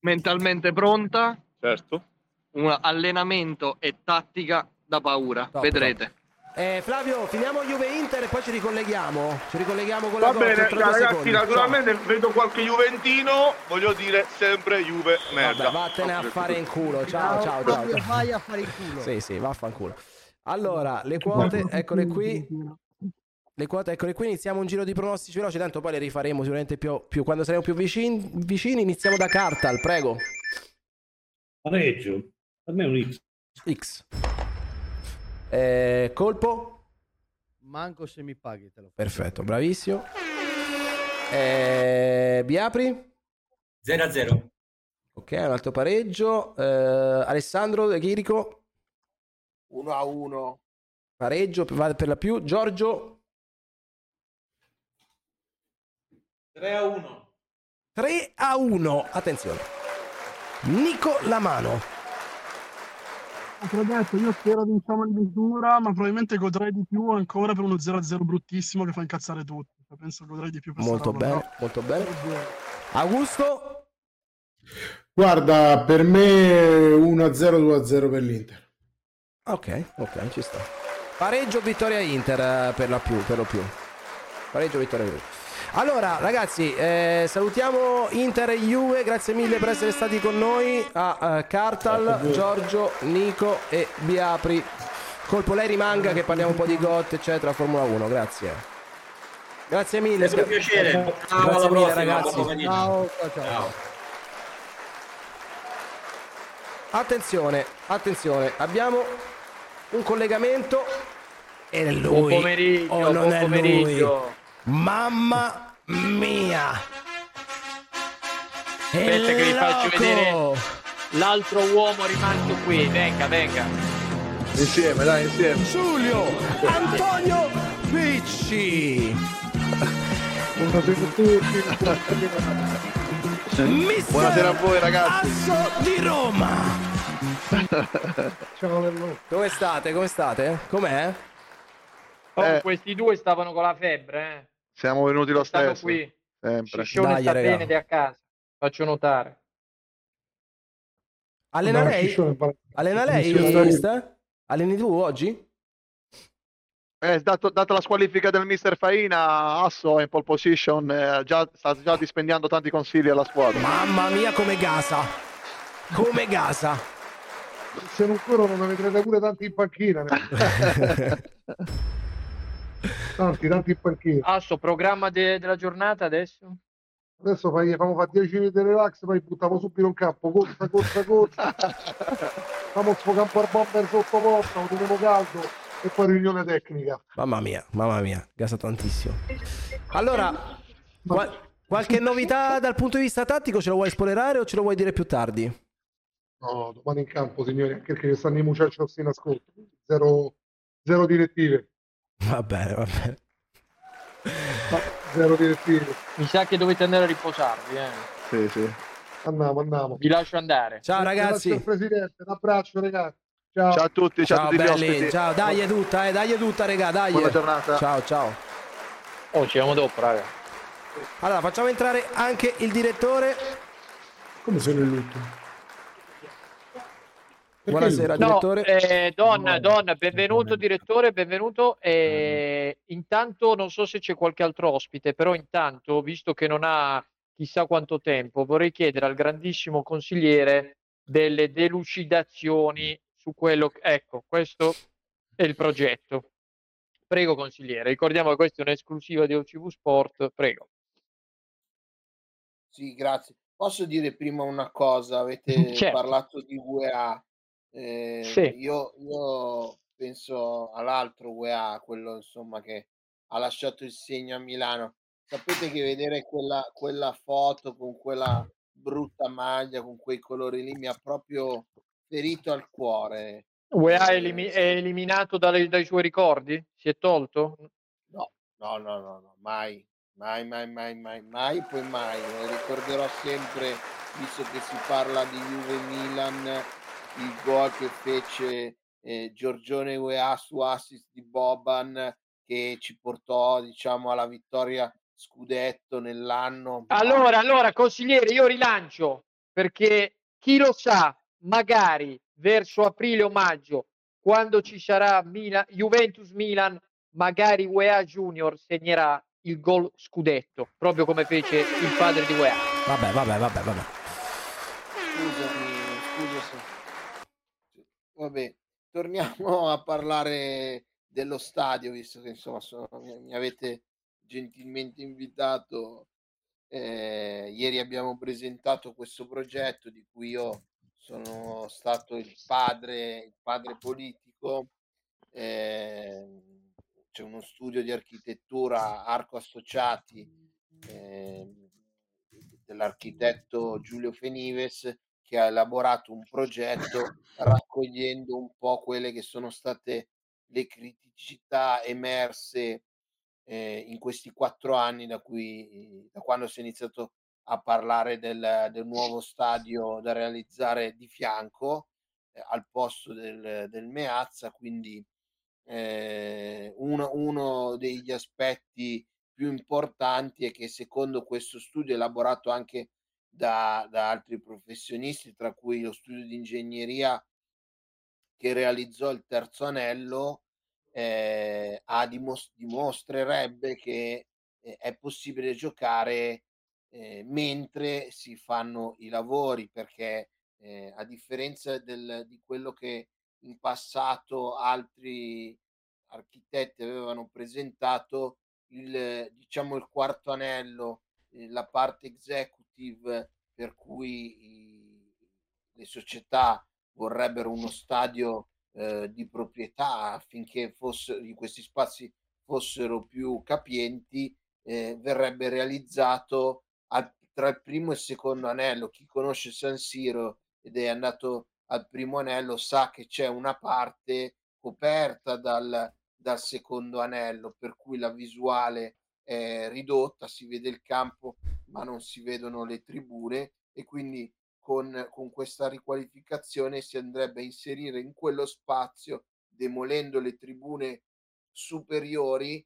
mentalmente pronta. Certo. Un allenamento e tattica da paura, Top, vedrete. Eh, Flavio, finiamo Juve-Inter e poi ci ricolleghiamo. Ci ricolleghiamo con Va la coppia bene, ragazzi, secondi. naturalmente vedo qualche Juventino, voglio dire sempre Juve Ciao. merda. Vabbè, vattene a fare in culo. Ciao, ciao, ciao. Ciao. Vai a fare il culo. Sì, sì, vaffanculo. Allora, le quote, eccole qui. Le quote, eccole qui. Iniziamo un giro di pronostici veloci. Tanto poi le rifaremo sicuramente più, più quando saremo più vicini, vicini. Iniziamo da Cartal, prego. Pareggio. Per me è un X. X. Eh, colpo. Manco se mi paghi te lo faccio. Perfetto, bravissimo. Eh, Biapri. 0-0. Ok, un altro pareggio. Eh, Alessandro De Chirico. 1 a 1. Pareggio per la più. Giorgio. 3 a 1. 3 a 1. Attenzione. Nico Lamano. Te l'ho detto, io spero di insomma di misura, ma probabilmente godrei di più ancora per uno 0-0 bruttissimo che fa incazzare tutti. Penso godrei di più per Molto bene, molto bene. Augusto. Guarda, per me 1-0, 2-0 per l'Inter. Ok, ok, ci sta. Pareggio vittoria Inter eh, per la più, per lo più. Pareggio vittoria Inter. Allora, ragazzi, eh, salutiamo Inter e Juve, grazie mille per essere stati con noi a eh, Cartal, Giorgio, Nico e Biapri. Colpo lei rimanga che parliamo un po' di GOT, eccetera, Formula 1, grazie. Grazie mille. È stato un piacere. Ciao, Grazie alla mille, prossima, ragazzi. Ciao, ciao, ciao. Attenzione, attenzione, abbiamo un collegamento e è lui. Buon pomeriggio, o non buon è pomeriggio. lui. Mamma mia. Aspetta che vi faccio loco. vedere l'altro uomo rimasto qui. Venga, venga. Insieme, dai, insieme. Giulio Antonio Picci. Buonasera a voi ragazzi. Asso di Roma. (laughs) Ciao. Come state? Come state? Com'è? Oh, Eh. questi due stavano con la febbre, eh. Siamo venuti lo Stanno stesso. qui. Sempre. Ciccione Dai, sta raga. bene è a casa. Faccio notare. Allena No, lei? Allena lei, mister? Alleni tu oggi? Eh, dato- data la squalifica del mister Faina, Asso è in pole position, eh, già- sta già dispendiando tanti consigli alla squadra. Mamma mia come gasa. Come gasa. Se non corrono ne vedrete pure tanti in panchina. (laughs) tanti, tanti in panchina. Asso, programma de- della giornata adesso? Adesso fai, facciamo fare 10 minuti di relax, poi buttiamo subito in campo, corsa, corsa, corsa. (laughs) Facciamo sfogare un po' il bomber sotto porta, lo teniamo caldo e poi riunione tecnica. Mamma mia, mamma mia, gasa tantissimo. Allora, qual- qualche novità dal punto di vista tattico ce lo vuoi spoilerare o ce lo vuoi dire più tardi? No, domani in campo, signori, anche perché stanno i muchachos in ascolto. Zero, zero direttive. Va bene, va bene. Zero direttive. Mi sa che dovete andare a riposarvi. Eh. Sì, sì. Andiamo, andiamo. Vi lascio andare. Ciao ragazzi. Grazie Presidente, un abbraccio ragazzi. Ciao. Ciao a tutti, ciao, Ciao a tutti belli, ciao, dai è tutta, eh, dai è tutta, regà, dai. Buona giornata. Ciao, ciao. Oh, ci vediamo dopo, raga. Allora, facciamo entrare anche il direttore. Come sono in lutto? Buonasera? No, direttore. eh, Don, Don, benvenuto direttore, benvenuto. Eh, intanto non so se c'è qualche altro ospite, però intanto, visto che non ha chissà quanto tempo, vorrei chiedere al grandissimo consigliere delle delucidazioni su quello che... Ecco, questo è il progetto. Prego consigliere, ricordiamo che questa è un'esclusiva di OCV Sport, prego. Sì, grazie. Posso dire prima una cosa? Avete Certo. parlato di UEA. Eh, Sì. io, io penso all'altro UEA, quello insomma che ha lasciato il segno a Milano. Sapete che vedere quella, quella foto con quella brutta maglia, con quei colori lì, mi ha proprio ferito al cuore. UEA è, Eh, elimi- è eliminato dalle- dai suoi ricordi? Si è tolto? No, no, no, no, no, mai, mai, mai, mai, mai, mai, poi mai. Lo ricorderò sempre, visto che si parla di Juve Milan, il gol che fece eh, Giorgione UEA su assist di Boban che ci portò, diciamo, alla vittoria scudetto nell'anno. Allora, allora, consigliere, io rilancio perché chi lo sa, magari verso aprile o maggio, quando ci sarà Mila- Juventus-Milan, magari UEA Junior segnerà il gol scudetto, proprio come fece il padre di UEA. Vabbè, vabbè, vabbè, vabbè. Scusami, scusa se... Vabbè, torniamo a parlare dello stadio, visto che insomma sono- mi, avete gentilmente invitato. Eh, ieri abbiamo presentato questo progetto di cui io sono stato il padre, il padre politico. Eh, c'è uno studio di architettura Arco Associati ehm, dell'architetto Giulio Fenives che ha elaborato un progetto raccogliendo un po' quelle che sono state le criticità emerse eh, in questi quattro anni da cui da quando si è iniziato a parlare del, del nuovo stadio da realizzare di fianco eh, al posto del, del Meazza, quindi eh, uno, uno degli aspetti più importanti è che secondo questo studio elaborato anche da, da altri professionisti, tra cui lo studio di ingegneria che realizzò il terzo anello, eh, dimos- dimostrerebbe che eh, è possibile giocare eh, mentre si fanno i lavori, perché eh, a differenza del- di quello che in passato altri architetti avevano presentato, il, diciamo, il quarto anello, eh, la parte executive per cui le società vorrebbero uno stadio eh, di proprietà affinché fosse, questi spazi fossero più capienti, eh, verrebbe realizzato al- tra il primo e il secondo anello. Chi conosce San Siro ed è andato al primo anello sa che c'è una parte coperta dal, dal secondo anello, per cui la visuale è ridotta, si vede il campo ma non si vedono le tribune e quindi con, con questa riqualificazione si andrebbe a inserire in quello spazio, demolendo le tribune superiori,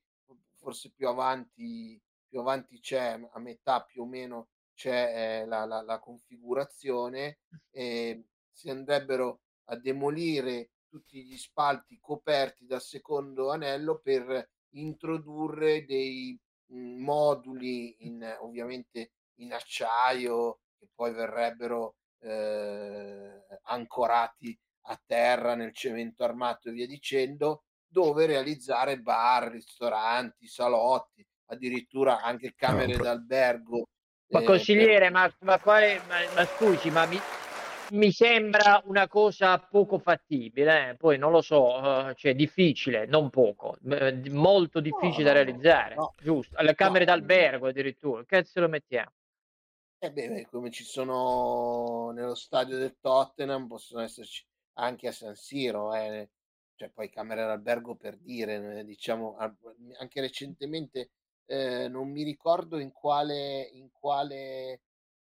forse più avanti, più avanti c'è, a metà più o meno c'è eh, la, la- la configurazione, e si andrebbero a demolire tutti gli spalti coperti dal secondo anello per introdurre dei moduli in, ovviamente in acciaio che poi verrebbero eh, ancorati a terra nel cemento armato e via dicendo, dove realizzare bar, ristoranti, salotti, addirittura anche camere pro- d'albergo. Ma eh, consigliere, ma, ma, quale- ma- ma scusi, ma mi, mi sembra una cosa poco fattibile, eh? poi non lo so, eh, cioè difficile, non poco, eh, molto difficile da no, no, realizzare, no. giusto? Alle camere No. d'albergo addirittura, che se lo mettiamo? Eh beh, come ci sono nello stadio del Tottenham, possono esserci anche a San Siro, eh. Cioè poi camere d'albergo per dire, eh, diciamo anche recentemente, ehm, non mi ricordo in quale in quale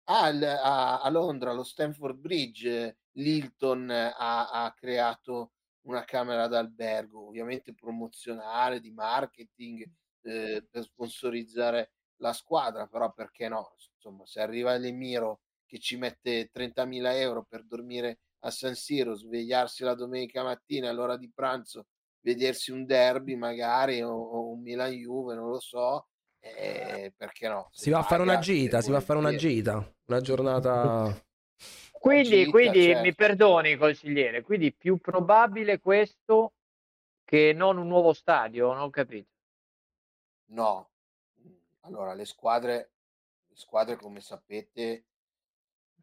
ah, l a a Londra, allo Stamford Bridge, l'Hilton ha ha creato una camera d'albergo, ovviamente promozionale, di marketing, ehm, per sponsorizzare la squadra, però perché no? Insomma, se arriva l'Emiro che ci mette 30.000 euro per dormire a San Siro, svegliarsi la domenica mattina all'ora di pranzo, vedersi un derby magari o, o un Milan Juve, non lo so, eh, perché no? Si va a fare una gita, si va a fare una gita, una giornata. (laughs) Quindi, Gita, quindi certo. mi perdoni, consigliere, quindi più probabile questo che non un nuovo stadio, non ho capito. No. Allora le squadre le squadre come sapete,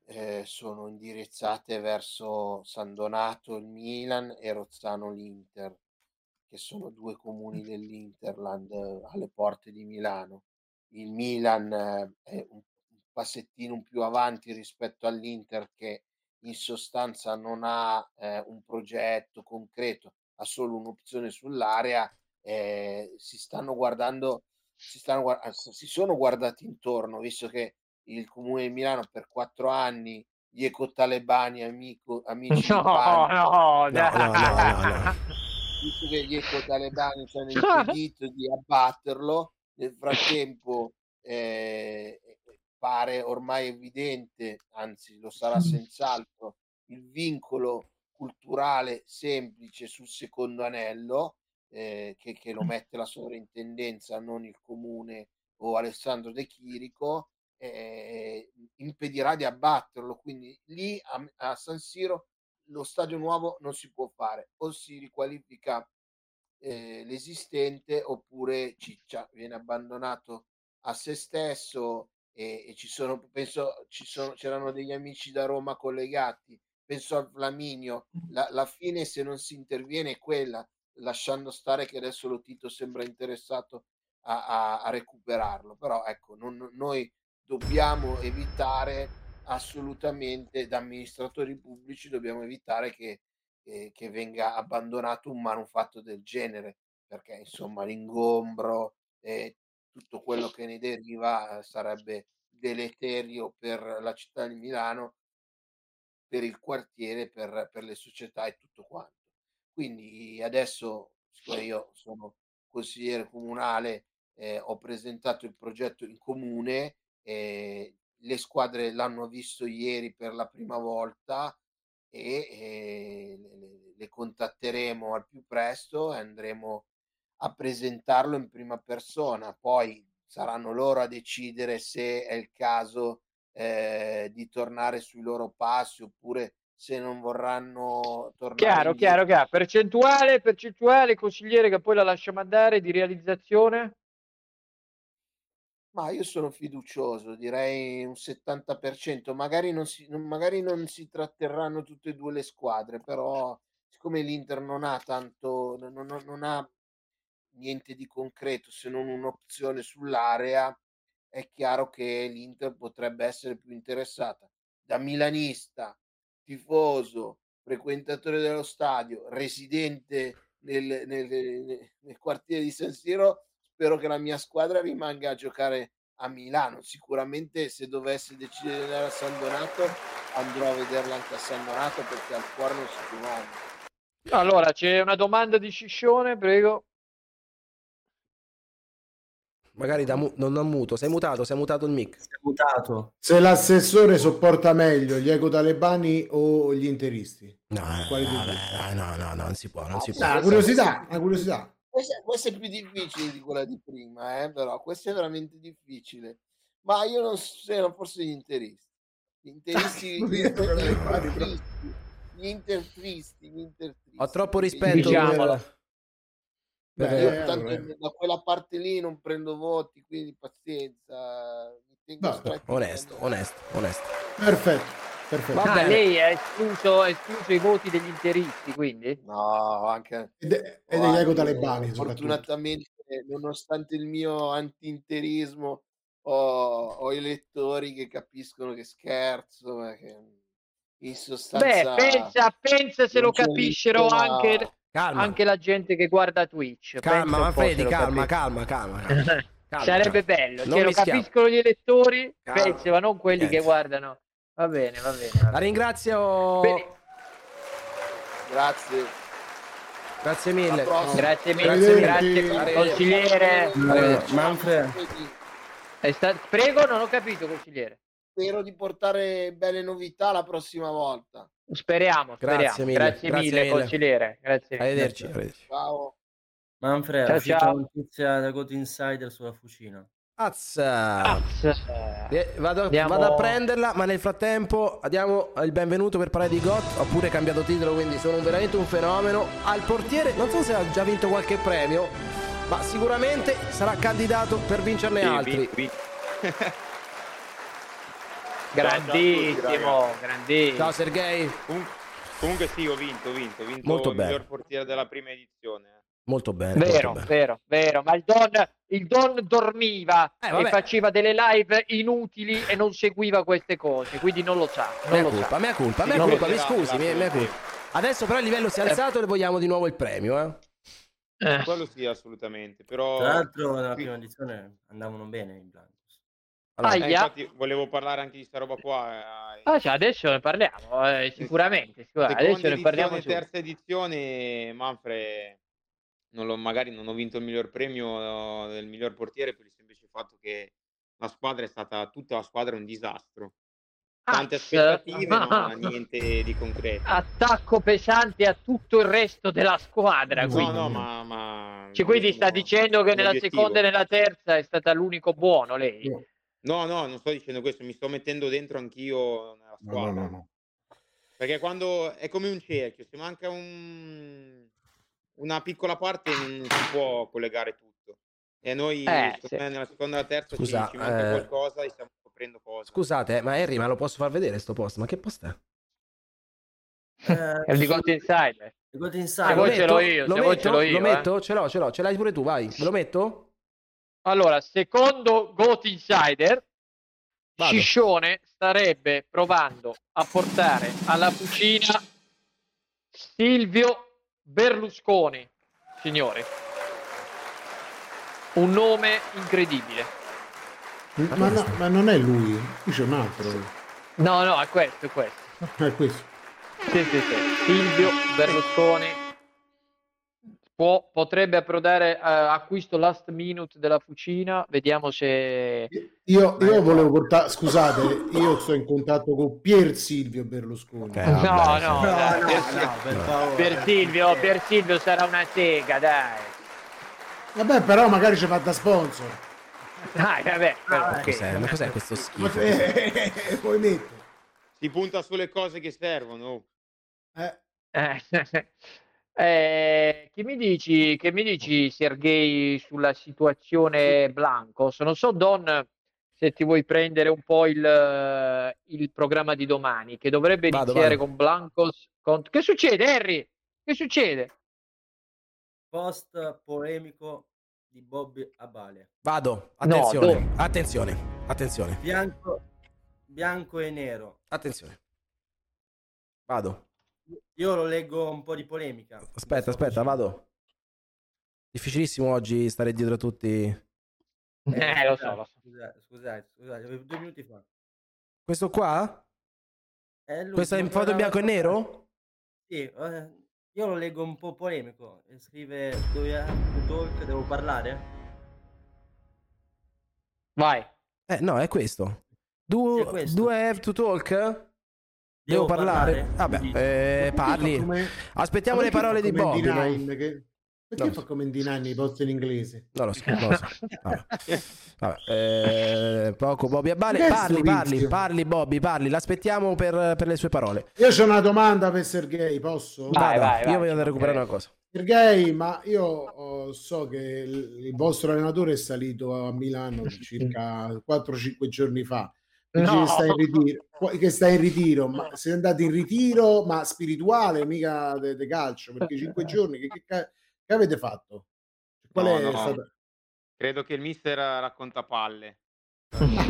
ehm, sono indirizzate verso San Donato il Milan e Rozzano l'Inter, che sono 2 comuni dell'Interland alle porte di Milano. Il Milan eh, è un un passettino più avanti rispetto all'Inter che in sostanza non ha, ehm, un progetto concreto, ha solo un'opzione sull'area, ehm, si stanno guardando si stanno gua s si sono guardati intorno, visto che il comune di Milano per 4 anni gli ecotalebani amico amici (laughs) No, no, No, no, no, no, no. Visto che gli ecotalebani ci hanno impedito di abbatterlo, nel frattempo, ehm, pare ormai evidente, anzi lo sarà senz'altro, il vincolo culturale semplice sul secondo anello, ehm, che che lo mette la sovrintendenza, non il comune o Alessandro De Chirico, ehm, impedirà di abbatterlo. Quindi lì a a San Siro lo stadio nuovo non si può fare, o si riqualifica, ehm, l'esistente oppure ciccia, viene abbandonato a se stesso e e ci sono penso ci sono c'erano degli amici da Roma collegati, penso al Flaminio, la la fine se non si interviene è quella, lasciando stare che adesso lo Tito sembra interessato a a a recuperarlo. Però ecco, non noi dobbiamo evitare assolutamente da amministratori pubblici, dobbiamo evitare che che che venga abbandonato un manufatto del genere, perché insomma l'ingombro e tutto quello che ne deriva, sarebbe deleterio per la città di Milano per il quartiere, per per le società e tutto quanto. Quindi adesso, siccome io sono consigliere comunale, ehm, ho presentato il progetto in comune, ehm, le squadre l'hanno visto ieri per la prima volta e, ehm, le le contatteremo al più presto e andremo a presentarlo in prima persona. Poi saranno loro a decidere se è il caso, ehm, di tornare sui loro passi oppure se non vorranno tornare Chiaro, indie chiaro, chiaro. Percentuale percentuale, consigliere, che poi la lasciamo andare, di realizzazione? Ma io sono fiducioso, direi un 70%. Magari non si non magari non si tratterranno tutte e 2 le squadre, però siccome l'Inter non ha tanto no no no non ha niente di concreto se non un'opzione sull'area, è chiaro che l'Inter potrebbe essere più interessata. Da milanista, tifoso, frequentatore dello stadio, residente nel nel ne nel quartiere di San Siro, spero che la mia squadra rimanga a giocare a Milano. Sicuramente se dovessi decidere di andare a San Donato, andrò a vederla anche a San Donato perché al cuore non si comanda. Allora, c'è una domanda di Sciscione, prego. Magari da mu- non da muto, sei mutato, sei mutato il mic. Sei mutato. Se l'assessore sopporta meglio gli ecotalebani o gli interisti? No, no, no, no, no, no, non si può, non si può. Una curiosità, una curiosità. Questa questa è più difficile di quella di prima, eh, però questa è veramente difficile. Ma io non s se forse gli interisti. Gli (laughs) interisti gli intertristi, gli intertristi. Ho troppo rispetto Diciamolo. per... Beh, io Eh, tanto da quella parte lì non prendo voti, quindi pazienza, mi tengo No, Onesto, onesto, onesto. Perfetto, perfetto. Va Ah, lei ha escluso, escluso i voti degli interisti, quindi? No, anche E, de- e degli ecotalebani soprattutto. fortunatamente, nonostante il mio anti-interismo, ho, ho i lettori che capiscono che scherzo, ma che in sostanza... Beh, pensa, pensa se lo c'è capissero lista- anche, Calma. anche la gente che guarda Twitch. Calma, Manfredi, calma, calma, calma, calma, (laughs) calma. Sarebbe bello, Non se lo capiscono gli elettori, Calma. pensa, ma non quelli Niente. che guardano. Va bene, va bene. va La bene. ringrazio. Bene. Grazie. Grazie mille. Grazie mille, Arrivederci. grazie consigliere. Arrivederci. Manfred, sta- Prego, non ho capito consigliere. Spero di portare belle novità la prossima volta. Speriamo, speriamo. Grazie mille, Grazie, grazie mille, mille. consigliere. Grazie. Arrivederci. arrivederci. Ciao. Manfred, Ciao, ciao. una notizia da Goat Insider sulla fucina. Azza. Eh, Vado, Andiamo- vado a prenderla, ma nel frattempo diamo il benvenuto per parlare di GOT. Ho pure cambiato titolo, quindi sono veramente un fenomeno. Al portiere, non so se ha già vinto qualche premio, ma sicuramente sarà candidato per vincerne Sì, altri. vinto, vinto. Grandissimo, grandissimo. Ciao Sergei. Comunque, comunque sì, ho vinto, ho vinto, ho vinto Molto il bene. miglior portiere della prima edizione. Molto bene. Vero, molto bene. vero, vero, ma il Don, il Don dormiva Eh, e faceva delle live inutili e non seguiva queste cose, quindi non lo sa. Non Mea lo colpa, sa. mea colpa, mea Non colpa, mi scusi, mea, mea colpa. Adesso però il livello si è alzato e vogliamo di nuovo il premio, eh? Eh. Quello sì, assolutamente. Però Tra l'altro nella prima edizione andavano bene i Blancos. Allora, Eh, infatti volevo parlare anche di sta roba qua. eh, Ah, cioè, adesso ne parliamo, eh, sicuramente. sicuramente. Adesso ne parliamo terza edizione, Manfred, non l'ho- magari non ho vinto il miglior premio eh, del miglior portiere per il semplice fatto che la squadra è stata, tutta la squadra è un disastro. Tante Azz. aspettative, ma (laughs) niente di concreto. Attacco pesante a tutto il resto della squadra. No, quindi. no, ma, ma Cioè, quindi sta dicendo che nella seconda e nella terza è stata l'unico buono lei. No, no, non sto dicendo questo, mi sto mettendo dentro anch'io nella No, squadra. no, no, no. Perché quando è come un cerchio, se manca un- una piccola parte non si può collegare tutto. E noi, Eh, sì. nella seconda e nella terza ci- Scusa, ci, manca eh, qualcosa e stiamo scoprendo cose. Scusate, eh, ma Harry, ma lo posso far vedere sto post? Ma che post è? È il di Goat Insider. Il Se Insider. vuoi lo ce l'ho metto? io, Lo se vuoi metto? ce l'ho io. Lo eh. metto? Ce l'ho, ce l'ho, ce l'hai pure tu, vai. Lo metto? Allora, secondo Goat Insider, Vado. Sciscione starebbe provando a portare alla cucina Silvio Berlusconi, signori. Un nome incredibile. Ma, no- ma non è lui, qui c'è un altro. No, no, è questo, è questo. È questo. Sì, sì, sì. Silvio Berlusconi può- potrebbe approdare a acquisto last minute della fucina. Vediamo se. Io, io volevo portare, scusate, io sto in contatto con Pier Silvio Berlusconi. Eh, No, vabbè, no, sì. dai. per favore. Per Silvio, per Silvio sarà una sega, dai. Vabbè, però magari ci fa da sponsor. Dai, vabbè. però, Ma ok. cos'è, ma cos'è questo Ma schifo? (laughs) eh, Poi metto. Si punta sulle cose che servono. Eh, (laughs) (laughs) Eh, eh, che mi dici, che mi dici, Sergei, sulla situazione Blancos? Non so, Don, se ti vuoi prendere un po' il, il programma di domani, che dovrebbe Vado, iniziare vado. con Blancos. con- Che succede, Harry? Che succede? Post polemico di Bobby Abale. Vado, No, attenzione, dove? attenzione, attenzione, Bianco, bianco e nero. attenzione. Vado. Io lo leggo un po' di polemica. Aspetta, aspetta, vado. Difficilissimo oggi stare dietro a tutti. Eh, lo so, lo so. Scusate, scusate, scusate, due minuti fa. Questo qua? È Questa è in foto in bianco e nero? Sì, eh, io lo leggo un po' polemico. Scrive dove talk, devo parlare? Vai. Eh, no, è questo. È Do, questo. do I have to talk? Devo, Devo parlare? parlare? Vabbè, Sì. eh, parli. come- Aspettiamo le parole di Bobby. no? D9 che- Perché No. fa come in D9 i posti in inglese? Non lo so, lo so. Vabbè. Vabbè, eh, poco Bobby Abale. Parli, parli, parli Bobby, parli. L'aspettiamo per, per le sue parole. Io ho una domanda per Sergei, posso? Vai, Vada, vai, io vai, voglio andare a recuperare una mancherebbe. cosa. Sergei, ma io oh, so che il, il vostro allenatore è salito a Milano circa 4-5 giorni fa. No. che sta in ritiro, che sta in ritiro, ma siete andati in ritiro, ma spirituale, mica di calcio, perché 5 giorni che, che che avete fatto? Qual No, è no. stata- Credo che il mister racconta palle.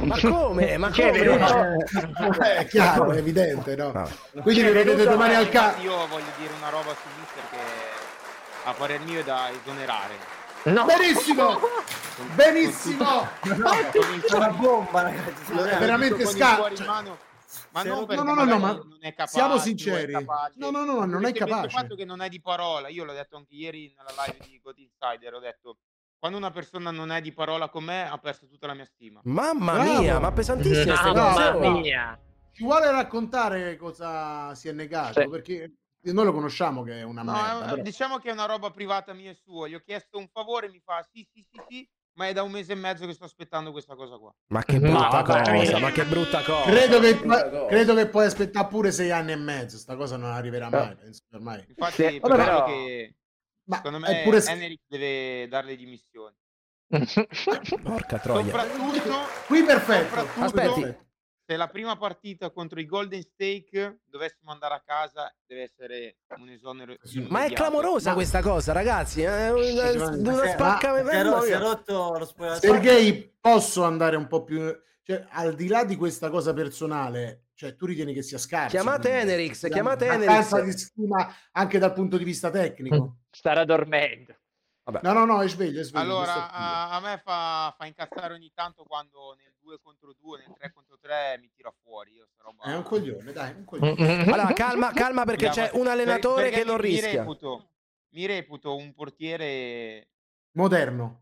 Ma (laughs) come? Ma Chi è come? (laughs) Eh, è chiaro, è evidente, no? Quindi Cioè, vi vedete domani al ca... Io voglio dire una roba su Mister che a parer mio è da esonerare. No. Benissimo! Benissimo! È una bomba, ragazzi. È veramente Con il sca... cuore in mano, ma non no, no, no, magari ma non è capace, siamo sinceri. capace. No, no, no, no, non è Semplicemente Il capace. fatto che non è di parola, io l'ho detto anche ieri nella live di God Insider, ho detto quando una persona non è di parola con me ha perso tutta la mia stima. Mamma Bravo. mia, ma cose. Mamma mia. Ci vuole raccontare cosa si è negato? Sì. Perché noi lo conosciamo che è una No, merda. è- però- diciamo che è una roba privata mia e sua. Gli ho chiesto un favore, mi fa sì, sì, sì, sì, ma è da un mese e mezzo che sto aspettando questa cosa qua. Ma che No, brutta vabbè. cosa, ma che brutta cosa. Credo che, brutta cosa. credo che puoi aspettare pure sei anni e mezzo. Sta cosa non arriverà Eh. mai. Penso ormai. Infatti, Sì, vabbè, però- che Ma secondo me pure- Enric deve dare le dimissioni. Porca troia. Soprattutto, Qui perfetto. soprattutto Aspetti. Se la prima partita contro i Golden Stake dovessimo andare a casa, deve essere un esonero. Ma è clamorosa Ma- questa cosa, ragazzi. È una, una Ma- spacca. Si è, ro- mamma si è rotto lo spogliatoio. Sergei, posso andare un po' più... Cioè, al di là di questa cosa personale, cioè, tu ritieni che sia scarso? Chiamate? Enerix, chiamate mancanza Enerix. di stima anche dal punto di vista tecnico. Starà dormendo. Vabbè. No, no, no, è sveglio, è sveglio. Allora, a, a me fa, fa incazzare ogni tanto quando nel 2 contro 2, nel 3 contro 3 mi tira fuori. Io sta roba... È un coglione, dai, un coglione. Allora, calma, calma perché c'è un allenatore perché che non mi- mi rischia. reputo- mi reputo un portiere Moderno.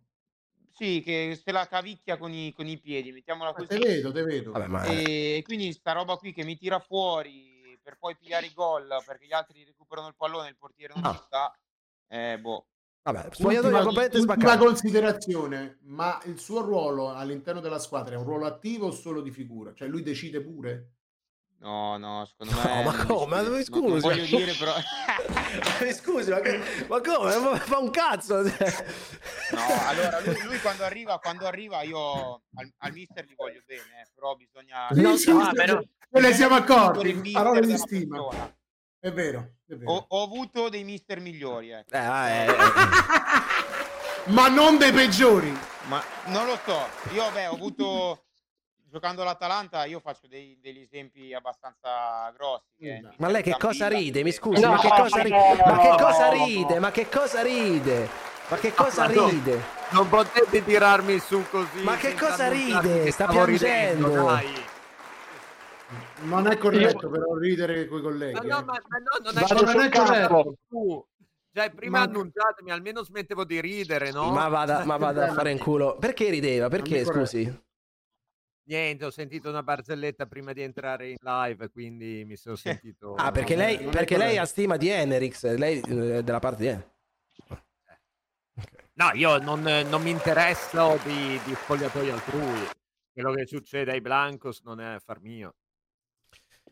Sì, che se la cavicchia con i, con i piedi, mettiamola Ma così. te vedo, te vedo. Vabbè, ma E quindi sta roba qui che mi tira fuori per poi pigliare i gol perché gli altri recuperano il pallone e il portiere non Ah. ci sta. Eh, boh. Vabbè, spogliatoio completamente spaccato. considerazione, ma il suo ruolo all'interno della squadra è un ruolo attivo o solo di figura? Cioè lui decide pure? No, no, secondo No, me... ma non come? Ma decide. dove Non- non scusi? voglio dire però... (laughs) Scusi, ma, che- ma come? Ma fa un cazzo. No, allora lui, lui quando arriva, quando arriva io al, al mister gli voglio bene, eh, però bisogna... Sì, sì, no, sì, però- ce ne siamo accorti, il mister È vero, è vero. Ho, ho avuto dei mister migliori, ecco. Eh, ah, eh, eh. (laughs) Ma non dei peggiori. Ma non lo so, io beh, ho avuto giocando all'Atalanta, io faccio dei- degli esempi abbastanza grossi. che Ma Ma lei che cosa ride? Mi scusi, No, ma che cosa ride? no, Ma che cosa ride? no. Ma che cosa ride? Ma che cosa no. ride? Non potete tirarmi su così. Ma che cosa ride? Sta stavo ridendo, piangendo. dai. Non è corretto però ridere con i colleghi. No, eh. no, ma, ma no, non è Vado Non corretto. è corretto. Tu. Cioè, prima Ma- annunciatemi, almeno smettevo di ridere, no? Ma vada, ma vada a fare in culo. Perché rideva? Perché, scusi? Niente, ho sentito una barzelletta prima di entrare in live, quindi mi sono sentito... Ah, perché lei, perché lei ha stima di Enerix, lei eh, è della parte di Enerix. No, io non, non mi interesso di, di spogliatoi altrui. Quello che succede ai Blancos non è affar mio.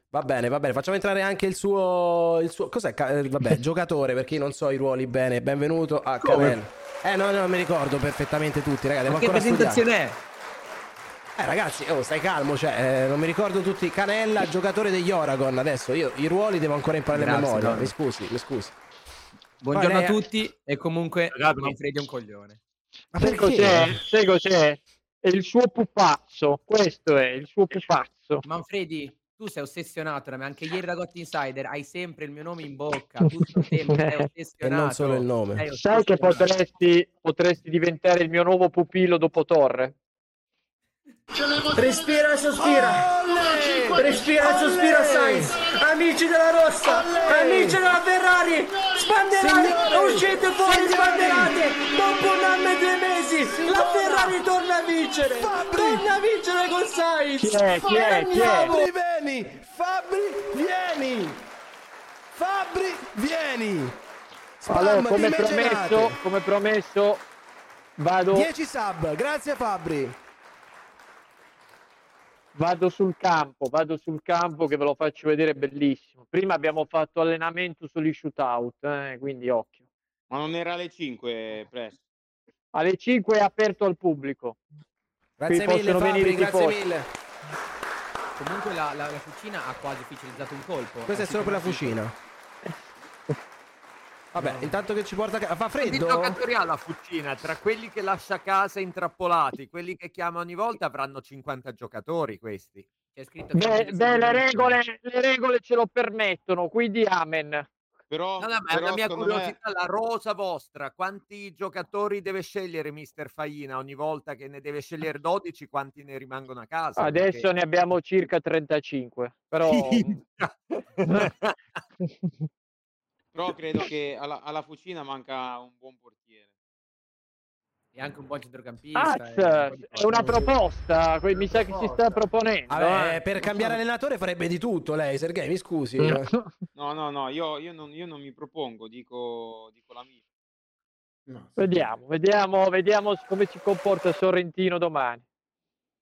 Va bene, va bene, facciamo entrare anche il suo. Il suo cos'è? Ca- eh, Vabbè, (laughs) giocatore, perché io non so i ruoli bene. Benvenuto a? Canel. Eh, no, no, mi ricordo perfettamente tutti, ragazzi. Ma che presentazione è? Eh, ragazzi, oh, stai calmo, cioè, eh, non mi ricordo tutti. Canella, giocatore degli Oragon. Adesso io i ruoli devo ancora imparare a Grazie, memoria. Donny. Mi scusi, mi scusi. Buongiorno Poi a tutti e comunque Gabri. Manfredi è un coglione. Ma Sai cos'è? Sai cos'è? È il suo pupazzo. Questo è il suo pupazzo. Manfredi, tu sei ossessionato da me, anche ieri da Got Insider hai sempre il mio nome in bocca, tutto il (laughs) tempo sei ossessionato. E non solo il nome. Sai che potresti, potresti diventare il mio nuovo pupillo dopo Torre? Respira e sospira. Respira e sospira Sainz. Amici della Rossa, amici della Ferrari, sbanderate, uscite fuori sbanderate. Dopo un anno e due mesi la Ferrari torna a vincere. Torna a vincere con Sainz. Chi è? Chi è? Chi è? Fabri, vieni! Fabri, vieni! Fabri, vieni! Spam Allora, come promesso, come promesso, vado, 10 sub, grazie Fabri. vado sul campo, vado sul campo che ve lo faccio vedere, bellissimo. Prima abbiamo fatto allenamento sugli shootout, eh, quindi occhio. Ma non era alle 5, presto. Alle 5 è aperto al pubblico. Grazie Qui mille Fabri, grazie tifosi. mille. Comunque la, la, la fucina ha quasi ufficializzato un colpo. Questa è solo per la fucina. Vabbè, intanto che ci porta a casa. Fa Quanti freddo? giocatori ha la Fucina? Tra quelli che lascia a casa intrappolati, quelli che chiama ogni volta avranno 50 giocatori questi. C'è scritto Beh, beh, le, regole, le regole ce lo permettono, quindi amen. Però, No, no, ma è però una mia secondo me- curiosità, la rosa vostra, quanti giocatori deve scegliere mister Faina ogni volta che ne deve scegliere 12, quanti ne rimangono a casa? Adesso Perché- ne abbiamo circa 35, però... (laughs) Però credo che alla, alla Fucina manca un buon portiere. E anche un buon centrocampista. Ah, e- è una proposta, que- mi sa che si sta proponendo. Vabbè, eh. per cambiare allenatore farebbe di tutto lei, Sergei, mi scusi. Mm. (laughs) No, no, no, io, io non, io non mi propongo, dico, dico la mia. Vediamo, vediamo, vediamo come si comporta Sorrentino domani.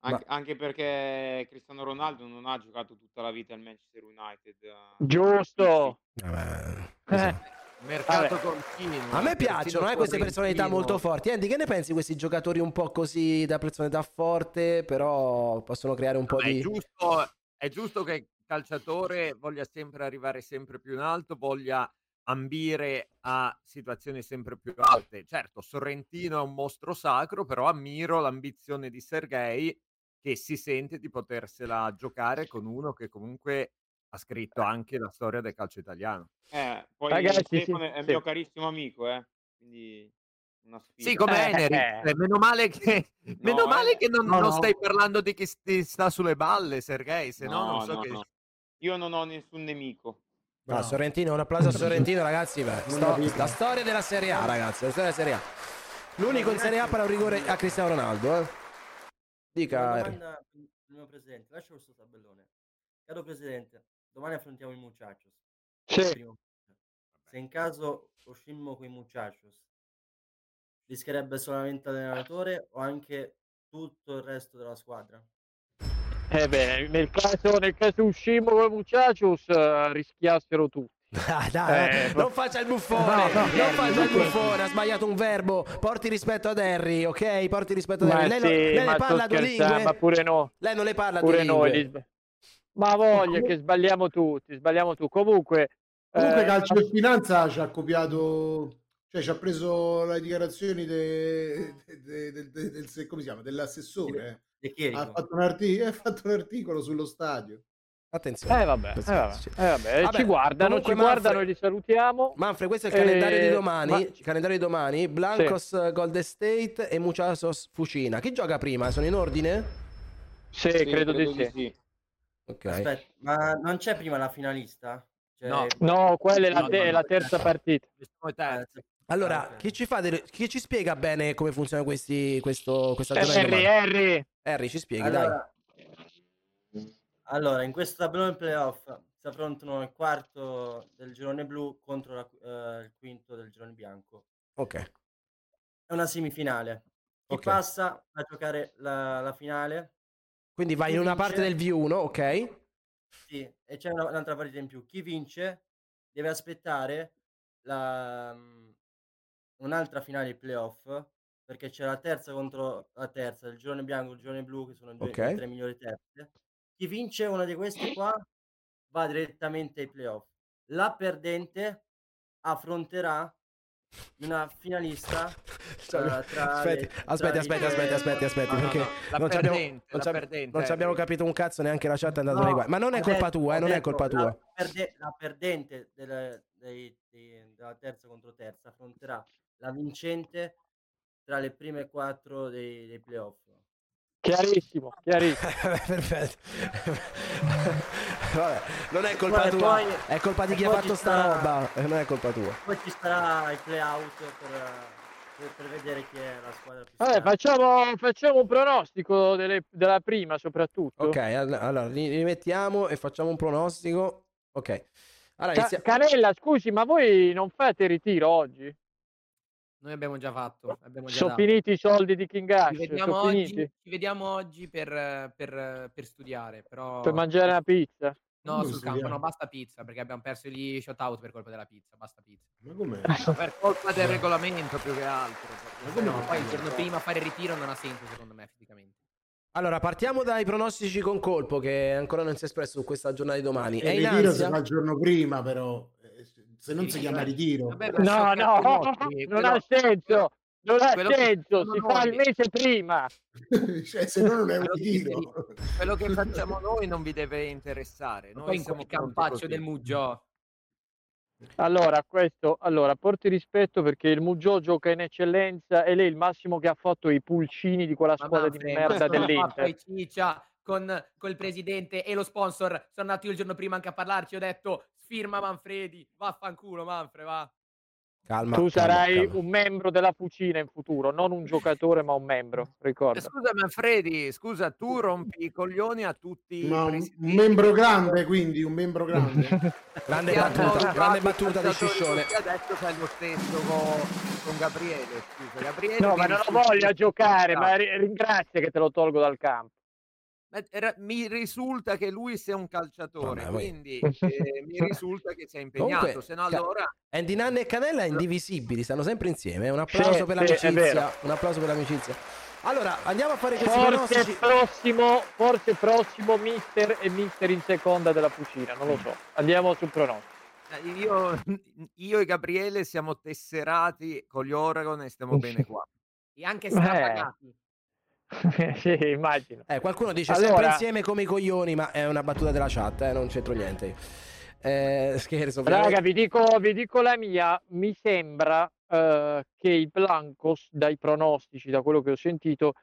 Anche, anche perché Cristiano Ronaldo non ha giocato tutta la vita al Manchester United. eh. Giusto. Eh. Mercato continuo. A me eh, piacciono eh, queste personalità molto forti. Andy, che ne pensi di questi giocatori un po' così da personalità forte, però possono creare un po' Vabbè, di... È giusto, è giusto che il calciatore voglia sempre arrivare sempre più in alto, voglia ambire a situazioni sempre più alte. Certo, Sorrentino è un mostro sacro, però ammiro l'ambizione di Sergei che si sente di potersela giocare con uno che comunque ha scritto anche la storia del calcio italiano. Eh, poi Ragazzi, Stefano sì, è sì. mio carissimo amico, eh. Quindi una sfida. Sì, come Eh, Enerix. eh. Meno male che, (laughs) meno No, male eh. che non, No, non no. stai parlando di chi ti sta sulle balle, Sergei, se no, non so no, che... no. Io non ho nessun nemico. No, Sorrentino, un applauso a Sorrentino, ragazzi. beh, (laughs) sto- la storia della Serie A, ragazzi. La storia della Serie A. L'unico in Serie A per un rigore a Cristiano Ronaldo. Eh. Dica, Una domanda per il mio presidente, lascia questo tabellone. Caro presidente, domani affrontiamo i muchachos. Sì. Se in caso uscimmo con i muchachos, rischierebbe solamente l'allenatore o anche tutto il resto della squadra? Eh beh, nel caso, nel caso uscimo con Muchachos eh, rischiassero tutti. Dai, (laughs) dai, Eh, non faccia il buffone, no, no, non faccia il no. buffone, ha sbagliato un verbo. Porti rispetto ad Harry, ok? Porti rispetto ad Harry. Lei, non- sì, lei ma le parla due lingue? ma pure no. Lei non le parla Pure due noi. lingue. Ma voglia che sbagliamo tutti, sbagliamo tu. Comunque, Comunque eh, Calcio e Finanza ci ha copiato, cioè ci ha preso le dichiarazioni de- de- de- de- de- del, come si chiama, dell'assessore. De eh. Ha fatto, un arti- (laughs) ha fatto un articolo sullo stadio. Attenzione. Eh vabbè, eh vabbè, eh vabbè, Vabbè, ci guardano, ci comunque, guardano Manfred- e li salutiamo. Manfred, questo è il calendario di Eh, domani. ma- Il calendario di domani. Blancos Golden State e Muchachos Fucina. Chi gioca prima? Sono in ordine? Sì, credo, di sì. Ok. Aspetta, ma non c'è prima la finalista? Cioè, No, no, quella è la, te- no, la no. terza partita. Allora, chi ci fa delle- chi ci spiega bene come funziona questi, questo, questa Harry? Harry. Harry, ci spieghi, dai. Allora, allora, in questo tabellone playoff si affrontano il quarto del girone blu contro la- eh, il quinto del girone bianco. Ok. È una semifinale. Chi Ok. passa a giocare la, la finale? Quindi vai Chi in una vince- parte del V1, ok? Sì, e c'è una- un'altra partita in più. Chi vince deve aspettare la, mm, un'altra finale di playoff perché c'è la terza contro la terza, il girone bianco e il girone blu che sono due- Ok. le tre migliori terze. Chi vince una di queste qua va direttamente ai playoff. La perdente affronterà una finalista Cioè, eh, tra aspetti, le- aspetti, tra aspetti, aspetti, aspetti, aspetti, No, no, perché no, la non abbiamo, non la ci abbiamo capito un cazzo, neanche la chat è andata No, nei guai. Ma non è colpa detto- tua, eh, non è detto colpa la tua. perde- la perdente delle- dei- dei- della terza contro terza affronterà la vincente tra le prime quattro dei, dei playoff. Chiarissimo, chiarissimo. (laughs) Perfetto. Vabbè, non è colpa Poi- tua, poi- è colpa di chi ha fatto sta sarà- roba, eh, non è colpa tua. Poi ci sarà il playout per, per, per vedere chi è la squadra più Vabbè, facciamo, facciamo un pronostico delle- della prima soprattutto. Ok, all- allora ri- rimettiamo e facciamo un pronostico. Ok. Allora, Ca- inizia- Canella, scusi, ma voi non fate ritiro oggi? Noi abbiamo già fatto. Abbiamo già Sono dato. finiti i soldi di King Ash, Ci vediamo, sono oggi, ci vediamo oggi per, per- per studiare, però... Per mangiare una pizza? No, Come sul campo, no, basta pizza, perché abbiamo perso gli shoutout per colpa della pizza, basta pizza. Ma com'è? Per colpa del regolamento più che altro. perché No, sennò- poi il giorno prima fare il ritiro non ha senso secondo me fisicamente. allora, partiamo dai pronostici con colpo che ancora non si è espresso su questa giornata di domani. È E in il ritiro si ansia? fa il giorno prima, però. Se non si chiama ritiro. No, no, (laughs) non ha senso. Non ha quello senso, si fa il noi- mese prima. (laughs) cioè, se no non è un ritiro. Quello che facciamo (laughs) noi non vi deve interessare. Noi siamo campaccio così. del Muggio. Allora, questo, allora, porti rispetto perché il Muggio gioca in eccellenza e lei il massimo che ha fatto i pulcini di quella squadra di merda dell'Inter. Ciccia con, col presidente e lo sponsor. Sono andato io il giorno prima anche a parlarci. Ho detto firma Manfredi. Vaffanculo, Manfred, va. Calma. tu calma, sarai calma. un membro della Fucina in futuro, non un giocatore ma un membro, Eh, ricorda. Scusa Manfredi, scusa, tu rompi i coglioni a tutti Ma i un, membro grande, quindi un membro grande. (laughs) Grande battuta, grande battuta di così, adesso fai lo stesso con, con Gabriele, scusa. Gabriele No, ma non lo risulta voglio giocare, ma calciatore. ri- ringrazia che te lo tolgo dal campo. Era- mi risulta che lui sia un calciatore, Vabbè, quindi (laughs) eh, mi risulta che sia impegnato, Comunque, se no allora Andy Nanni e Canella indivisibili, stanno sempre insieme. Un applauso Sì, per l'amicizia. Un applauso per l'amicizia. Allora, andiamo a fare questi Forse pronostici. prossimo, forse prossimo mister e mister in seconda della Fucina, non lo so. Andiamo sul pronostico. eh, io, (laughs) io e Gabriele siamo tesserati con gli Oregon e stiamo bene (laughs) qua. E anche Eh. strapagati. (laughs) sì, immagino. Eh, qualcuno dice Allora- sempre insieme come i coglioni, ma è una battuta della chat, eh, non c'entro niente. Eh, (laughs) scherzo. Raga, vi dico, vi dico la mia, mi sembra eh, che i Blancos, dai pronostici, da quello che ho sentito,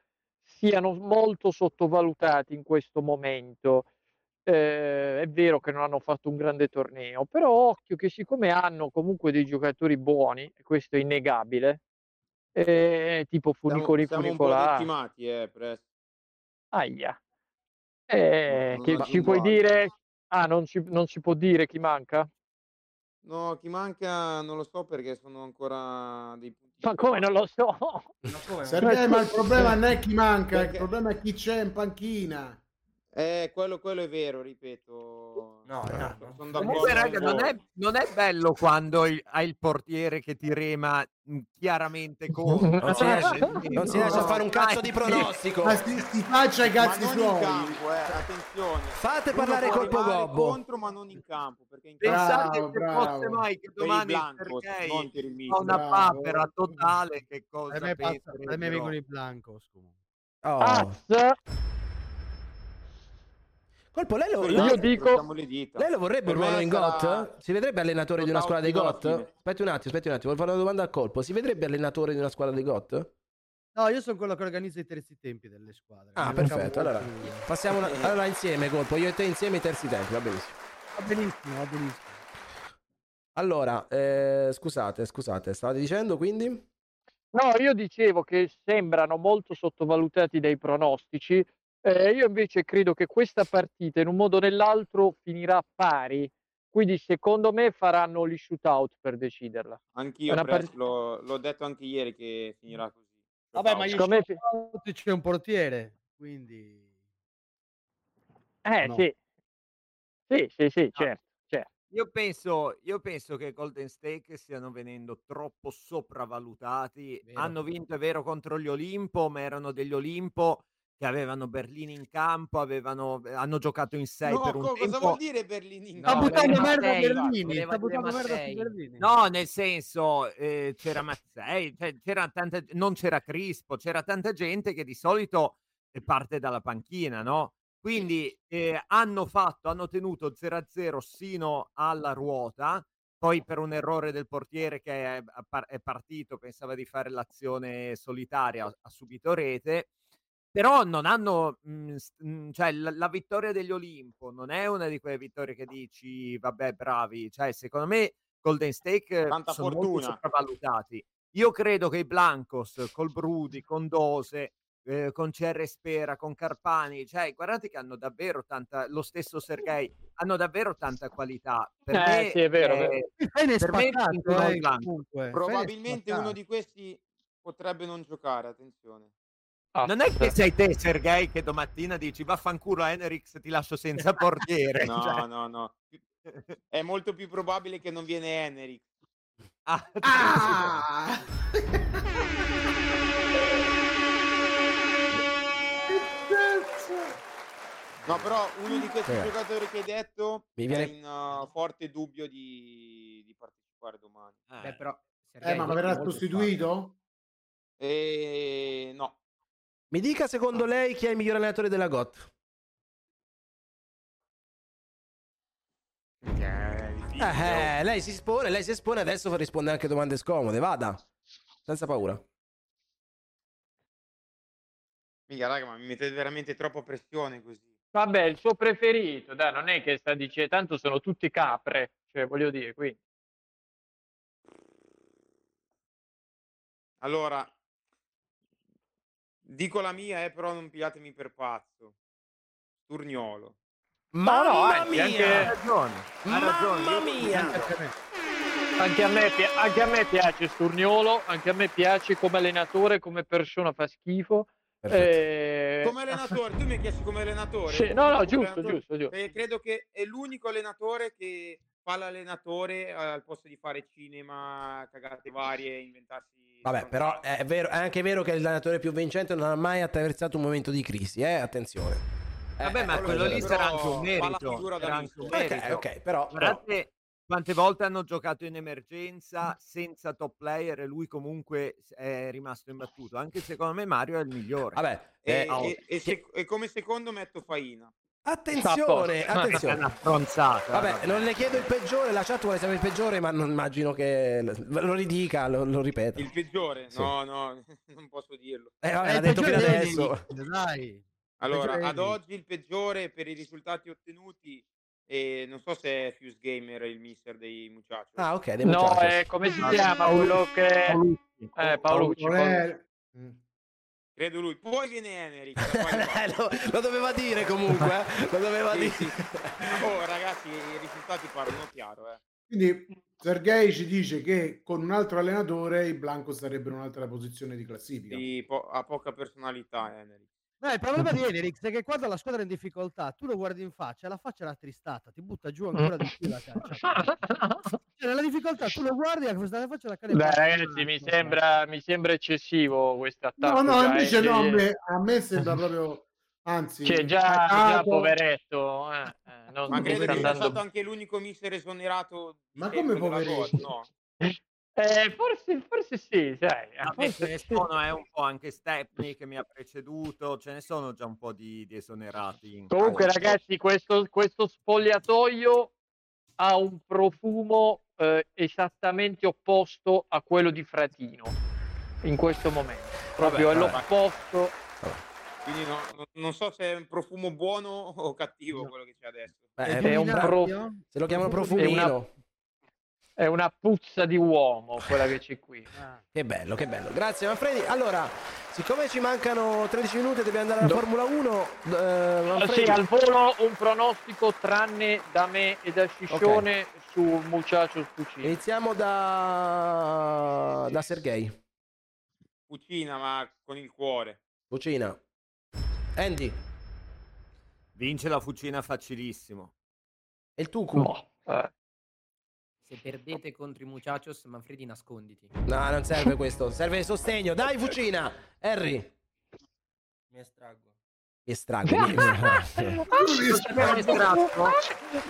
siano molto sottovalutati in questo momento. Eh, è vero che non hanno fatto un grande torneo, però occhio che siccome hanno comunque dei giocatori buoni, questo è innegabile, eh, tipo Siamo, Funicoli siamo un po' Funicolà, decimati, eh, presto. aia. Eh, non che ci puoi altro. dire? Ah, non si, non si può dire chi manca? No, chi manca non lo so perché sono ancora dei punti. Ma come non lo so? Sergei, (laughs) ma il problema non è chi manca, il Perché- problema è chi c'è in panchina. Eh, quello, quello è vero, ripeto. No, no, no. Sono Comunque, raga, non è, non è bello quando il- hai il portiere che ti rema mh, chiaramente (laughs) contro. Non si riesce, eh, (laughs) non si no, riesce a fare un cazzo di pronostico. Ma si, si faccia i Ma cazzi suoi. campo, eh, attenzione. Fate Uno parlare Colpo Gobbo. contro, ma non in campo. Perché in Pensate Bravo, se bravo. fosse mai che domani per una Bravo. papera totale, che A cosa me, passa, a me vengono i blancos comunque. Oh. Colpo, lei lo, Io dico- incrociamo le dita. lei lo vorrebbe un ruolo in sarà GOT? Si vedrebbe allenatore di una squadra dei GOT? Aspetti un attimo, aspetti un attimo, voglio fare una domanda al colpo. Si vedrebbe allenatore di una squadra dei GOT? No, io sono quello che organizza i terzi tempi delle squadre. Ah, Mi perfetto. mancava Allora, passiamo una- allora insieme, colpo. Io e te insieme i terzi tempi, va benissimo. Va benissimo, va benissimo. Allora, eh, scusate, scusate, stavate dicendo quindi? No, io dicevo che sembrano molto sottovalutati dai pronostici. Eh, io invece credo che questa partita in un modo o nell'altro finirà pari. Quindi secondo me faranno gli shootout per deciderla. Anch'io, Prest, part- l'ho, l'ho detto anche ieri che finirà così. Vabbè, ma Secondo me c'è un portiere, quindi... Eh No. sì. Sì, sì, sì, No. certo, certo. Io penso, io penso che Golden State stiano venendo troppo sopravvalutati. Vero. Hanno vinto, è vero, contro gli Olimpo, ma erano degli Olimpo che avevano Berlini in campo, avevano, hanno giocato in 6 No, per un co- cosa tempo. vuol dire Berlini in No, Sta campo? buttando merda Berlini, voleva sta buttando merda Mattei. su Berlini. No, nel senso, eh, c'era Mazzei, cioè, c'era tanta, non c'era Crispo, c'era tanta gente che di solito eh, parte dalla panchina, no? Quindi eh, hanno fatto, hanno tenuto 0-0 sino alla ruota, poi per un errore del portiere che è, è partito, pensava di fare l'azione solitaria, ha subito rete, però non hanno, mh, s- mh, cioè la, la vittoria degli Olimpo non è una di quelle vittorie che dici, vabbè, bravi, cioè secondo me Golden State Tanta sono molto fortuna. sopravvalutati. Io credo che i Blancos, col Brudi, con Dose, eh, con CR Spera, con Carpani, cioè guardate che hanno davvero tanta, lo stesso Sergei, hanno davvero tanta qualità. Per Eh, me, sì, è vero, vero. eh, è per me eh, Probabilmente uno di questi potrebbe non giocare, attenzione. Ah, Non è che eh. sei te, Sergei, che domattina dici vaffanculo a Enerix, ti lascio senza (laughs) portiere. No, cioè, no, no. È molto più probabile che non viene Henry. ah, Ah! (laughs) No, però uno di questi Eh. giocatori che hai detto Mi è viene- in uh, forte dubbio di, di partecipazione. fare domani. Beh, però, Eh, ma verrà sostituito? Eh, no. Mi dica secondo lei chi è il miglior allenatore della GOT? Eh, eh, lei si espone, lei si espone, adesso fa rispondere anche a domande scomode, vada. Senza paura. Mica, raga, ma mi mettete veramente troppa pressione così. Vabbè, il suo preferito, dai, non è che sta dicendo, tanto sono tutti capre, cioè voglio dire, quindi. Allora, dico la mia, eh, però non pigliatemi per pazzo. Turniolo. Ma no, Mamma anzi, mia! anche- Hai ragione, hai ragione. Mamma mia! Anche a, me, anche a me piace Sturniolo, anche a me piace come allenatore, come persona fa schifo. Eh, Come (laughs) allenatore, tu mi hai chiesto come allenatore? Sì, no, no, Come giusto, giusto, giusto. Perché credo che è l'unico allenatore che fa l'allenatore eh, al posto di fare cinema, cagate varie, inventarsi... Vabbè, però è, vero, è anche vero che l'allenatore più vincente non ha mai attraversato un momento di crisi, eh? Attenzione. Vabbè, ma eh, quello lì sarà anche un merito. Sarà anche un mister. Ok, merito. ok, però- Guardate quante volte hanno giocato in emergenza senza top player e lui comunque è rimasto imbattuto. Anche secondo me Mario è il migliore. Vabbè, E, eh, e- e se- e come secondo metto Faina. Attenzione, attenzione. È una stronzata. Vabbè, non le chiedo il peggiore, la chat vuole sapere il peggiore, ma non immagino che lo ridica, lo, lo ripeta. Il peggiore? Sì. No, no, (laughs) non posso dirlo. Eh, vabbè, Eh, l'ha detto fino adesso. Dai. Allora, ad oggi il peggiore per i risultati ottenuti, e non so se è Fuse Gamer il mister dei Muchachos. Ah, ok, dei No, è come si chiama Paolucci. quello che... Eh, Paolucci. Non è- Credo lui. Poi viene basso. lo, lo doveva dire comunque, eh? lo doveva Sì, dire. sì. Oh, ragazzi, i risultati parlano chiaro, eh. Quindi Sergei ci dice che con un altro allenatore i Blanco sarebbero in un'altra posizione di classifica. Sì, po- ha poca personalità, Emerick. No, il problema di Enerix è che quando la squadra è in difficoltà, tu lo guardi in faccia, la faccia è rattristata, ti butta giù ancora di più la (laughs) caccia. Cioè, nella difficoltà tu lo guardi e questa faccia la cane Beh, ragazzi, mi sembra, mi sembra eccessivo questo attacco. No, no, invece eh, no, a me, a me sembra proprio, anzi, Cioè, già, già poveretto, eh, eh, non, Ma non credo che sia stato anche l'unico mister esonerato Ma come poveretto? No? (laughs) Eh, forse, forse sì, sai. eh, Vabbè, ce forse ne sì. sono eh, un po' anche Stepney che mi ha preceduto, ce ne sono già un po' di, di esonerati. in Comunque, calcio. ragazzi, questo, questo spogliatoio ha un profumo eh, esattamente opposto a quello di Fratino in questo momento. Proprio Vabbè, è vabbè. l'opposto. Quindi no- no- non so se è un profumo buono o cattivo quello che c'è adesso. Beh, È è un un pro- Se lo chiamano profumino. È una puzza di uomo quella che c'è qui. (laughs) Che bello, che bello. Grazie Manfredi. Allora, siccome ci mancano 13 minuti e dobbiamo andare alla Do- Formula 1, eh, Ah, Manfredi... Sì, al volo un pronostico tranne da me e da Sciscione su Muchacho Puccini. Iniziamo da, da Sergei. Cucina, ma con il cuore. Cucina. Andy. Vince la fucina facilissimo. E il Tucu? eh. Se perdete contro i Muchachos, Manfredi nasconditi. No, non serve questo. Serve il sostegno. Dai, Fucina. Harry. Mi estraggo. Mi estraggo. mi- estratto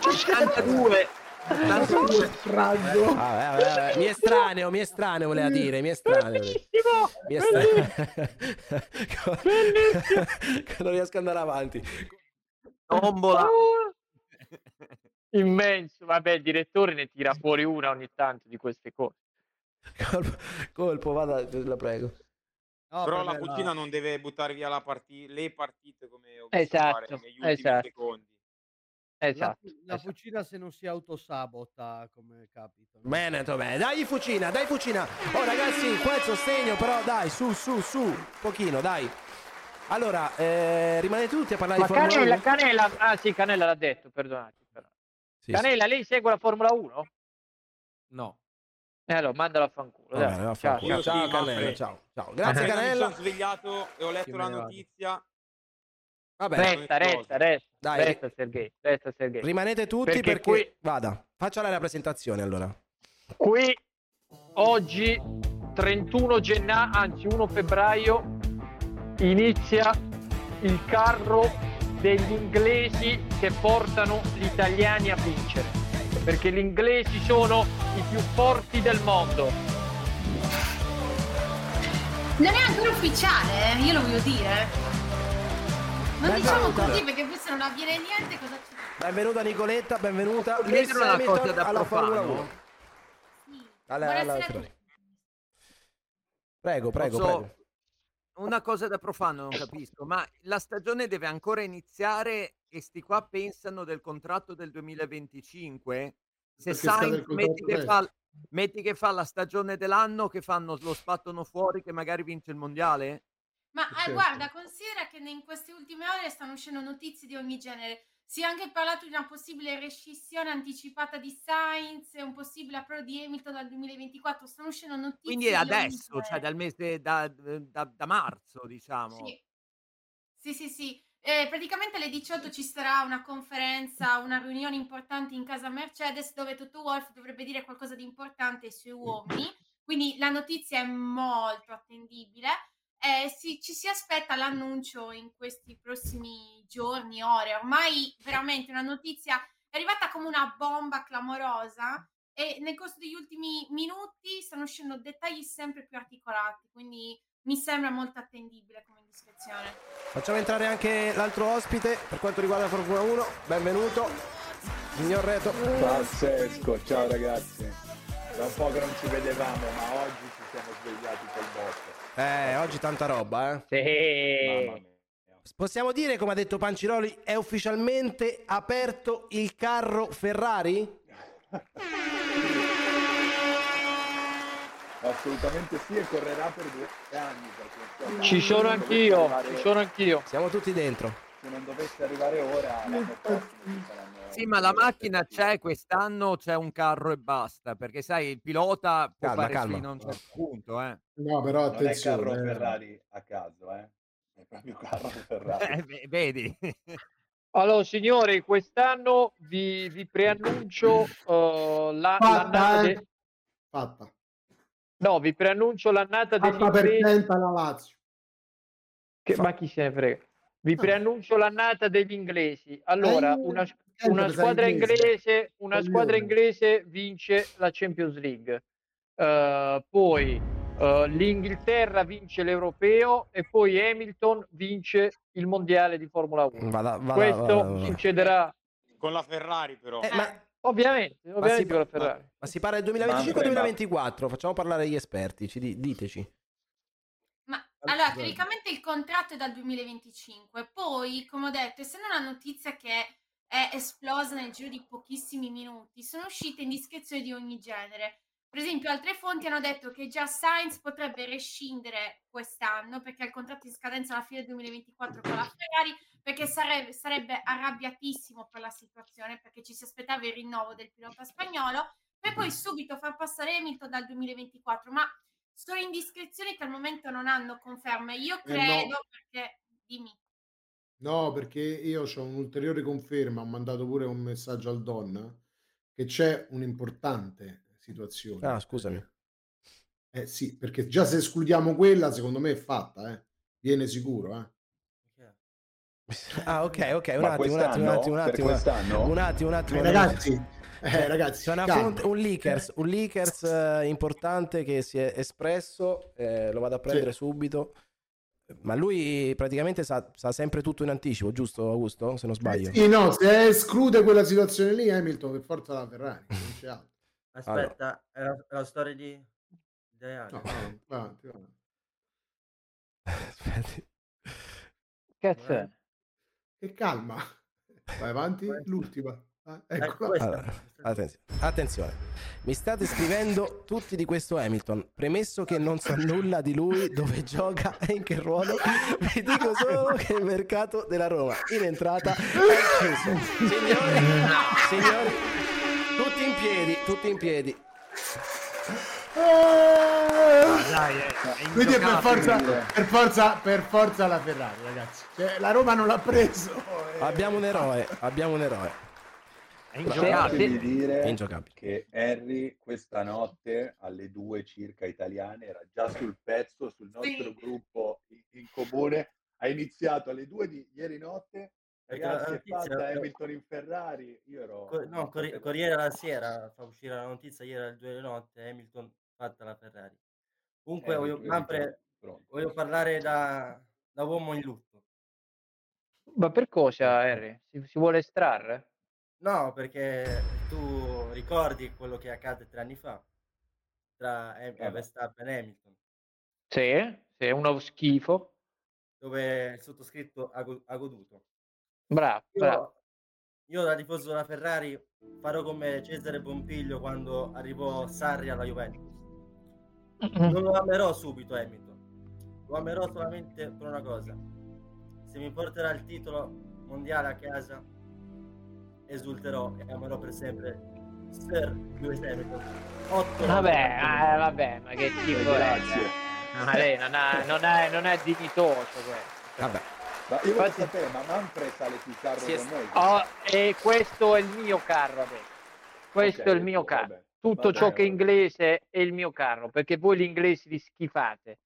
82. 82 estraggo. Ah, vabbè, vabbè, vabbè. Mi estraneo, mi estraneo voleva dire, mi estraneo. Mi estraneo. (laughs) non riesco ad andare avanti. Tombola. Immenso, vabbè, il direttore ne tira fuori una ogni tanto di queste cose. Colpo, colpo, vada, la prego. Però la cucina no. non deve buttare via la parti- le partite come ho visto Esatto, fare negli ultimi esatto. secondi. Esatto. La, la fucina se non si autosabota come capita. Bene, bene. Dai Fucina, dai Fucina. Oh ragazzi, qua il sostegno però, dai, su, su, su, un pochino, dai. Allora, eh, rimanete tutti a parlare Ma di Formula Canella, 1? Canella, ah sì, Canella l'ha detto, perdonate. Sì, Canella, lei segue la Formula 1? No. Eh, allora, mandala a fanculo. Va dai. Ciao, ciao. Ciao, sì, Canella, ciao, ciao. Grazie Canella. Mi sono svegliato e ho letto la notizia. Vabbè, Resta, resta, resta. Dai. Resta Sergei, resta Sergei. rimanete tutti Perché perché... qui- Vada, faccia lei la presentazione allora. Qui oggi 31 gennaio, anzi 1 febbraio, inizia il carro degli inglesi che portano gli italiani a vincere. perché gli inglesi sono i più forti del mondo. Non è ancora ufficiale, eh, io lo voglio dire. Non Beh, diciamo così perché poi se non avviene niente cosa ci Benvenuta Nicoletta, benvenuta. Lewis una cosa da alla Formula profano? 1. Alla- Buonasera alla a Ferrari. tutti. Prego, prego, Posso- prego. Una cosa da profano, non capisco, ma la stagione deve ancora iniziare e sti qua pensano del contratto del 2025? Se Sainz metti che, presto. fa, metti che fa la stagione dell'anno, che fanno, lo sbattono fuori, che magari vince il mondiale? Ma eh, Certo. guarda, considera che in queste ultime ore stanno uscendo notizie di ogni genere. Si è anche parlato di una possibile rescissione anticipata di Sainz un possibile approdo di Hamilton dal 2024. Stanno uscendo notizie Quindi di è adesso, cioè dal mese da, da- da marzo, diciamo. Sì. Sì, sì, sì. Eh, praticamente alle 18 ci sarà una conferenza, una riunione importante in casa Mercedes dove Toto Wolff dovrebbe dire qualcosa di importante ai suoi uomini. Quindi la notizia è molto attendibile. Eh, si- ci si aspetta l'annuncio in questi prossimi giorni, ore. Ormai veramente una notizia è arrivata come una bomba clamorosa e nel corso degli ultimi minuti stanno uscendo dettagli sempre più articolati. Quindi mi sembra molto attendibile come indiscrezione. Facciamo entrare anche l'altro ospite per quanto riguarda la Formula 1. Benvenuto, signor Reto. Pazzesco, ciao ragazzi. Da un po' che non ci vedevamo, ma oggi ci siamo svegliati col botto. Eh, oggi tanta roba, eh. Mia. Possiamo dire, come ha detto Panciroli, è ufficialmente aperto il carro Ferrari? Assolutamente sì, e correrà per due anni. Ci sono anch'io, ci sono anch'io. Siamo tutti dentro. Se non dovesse arrivare ora, l'anno prossimo ci saranno. Sì, ma la macchina c'è, quest'anno c'è un carro e basta, perché sai, il pilota può Calma, fare calma. fino a un certo punto, eh. No, però Non è carro attenzione. eh. Ferrari a caso, eh. È proprio carro (laughs) Ferrari. Eh, ve- vedi? Allora, signori, quest'anno vi, vi preannuncio (laughs) eh, la- Fatta, l'annata eh. de- Fatta. No, vi preannuncio l'annata degli Fatta per inglesi. la Lazio. Che- ma chi se ne frega? Vi preannuncio l'annata degli inglesi. Allora, Eh, una, una squadra inglese. una squadra inglese vince la Champions League. Eh, poi eh, l'Inghilterra vince l'Europeo e poi Hamilton vince il Mondiale di Formula 1. Vada, vada, Questo vada, vada. succederà Con la Ferrari però. Eh, ma, ovviamente, ma ovviamente si, con la ma- Ferrari. ma si parla del 2025 o Manfred, ma- 2024? Facciamo parlare gli esperti, ci di- diteci. Allora, teoricamente il contratto è dal 2025, poi, come ho detto, essendo una notizia che è esplosa nel giro di pochissimi minuti, sono uscite indiscrezioni di ogni genere. Per esempio, altre fonti hanno detto che già Sainz potrebbe rescindere quest'anno perché ha il contratto in scadenza alla fine del 2024 con la Ferrari, perché sarebbe, sarebbe arrabbiatissimo per la situazione, perché ci si aspettava il rinnovo del pilota spagnolo, per poi subito far passare Hamilton dal 2024. Ma sono indiscrezioni che al momento non hanno conferme. Io Eh, no. credo perché dimmi. No, perché io ho un'ulteriore conferma, ho mandato pure un messaggio al Donna, che c'è un'importante situazione. Ah, scusami. Eh sì, perché già se escludiamo quella, secondo me è fatta, eh. Viene sicuro, eh. Ah, ok, ok, un attimo, un attimo, un attimo, un attimo, un attimo, un attimo. Un ragazzi, attimo. Eh, C'è- ragazzi, c'è fonte- un leakers, un leakers eh, importante che si è espresso, eh, lo vado a prendere subito. Ma lui praticamente sa, sa sempre tutto in anticipo, giusto Augusto? Se non sbaglio. Sì, no, se esclude quella situazione lì, Hamilton per forza la Ferrari, non c'è altro. Aspetta, è, la, è la storia di Diana. No, no, va avanti, va avanti. Cazzo è? Che calma. Vai avanti, l'ultima. Ah, eccola. Allora, attenzione. attenzione. Mi state scrivendo tutti di questo Hamilton. Premesso che non so nulla di lui, dove gioca e in che ruolo, vi dico solo che il mercato della Roma in entrata è chiuso. Signori, signori, tutti in piedi, tutti in piedi. Dai, è, è Quindi è per forza, per forza, per forza la Ferrari, ragazzi. Cioè, la Roma non l'ha preso. Abbiamo un eroe, abbiamo un eroe. È Lasciatemi dire È ingiocabile. che Harry questa notte alle due circa italiane era già sul pezzo sul nostro Sì. gruppo in, in comune ha iniziato alle due di ieri notte la Ragazzi, è fatta Hamilton in Ferrari. Io ero. Co- no, Corri- Corriere della Sera fa uscire la notizia ieri alle 2 di notte, Hamilton fatta la Ferrari. Comunque, voglio, Manfred, voglio parlare da, da uomo in lutto. Ma per cosa, Harry? Si, si vuole estrarre? No, perché tu ricordi quello che accadde tre anni fa tra Eh beh. Verstappen e Hamilton, Sì, sì, è uno schifo. dove il sottoscritto ha, go- ha goduto. Bravo, bravo. Io, io da tifoso della Ferrari farò come Cesare Pompiglio quando arrivò Sarri alla Juventus. Non lo amerò subito Hamilton, lo amerò solamente per una cosa. Se mi porterà il titolo mondiale a casa, esulterò e amerò per sempre Sir Lewis Hamilton. Otto Vabbè, eh, vabbè, ma che schifo è? Grazie. Ma lei non, ha- non è, non è dignitoso questo. Vabbè. Ma io voglio Infatti- sapere, ma Manfred sale sul carro Sì, con noi? oh, e questo è il mio carro adesso. Questo Ok, è il mio vabbè, carro. Tutto vabbè, ciò che è vabbè. inglese è il mio carro, perché voi gli inglesi li schifate.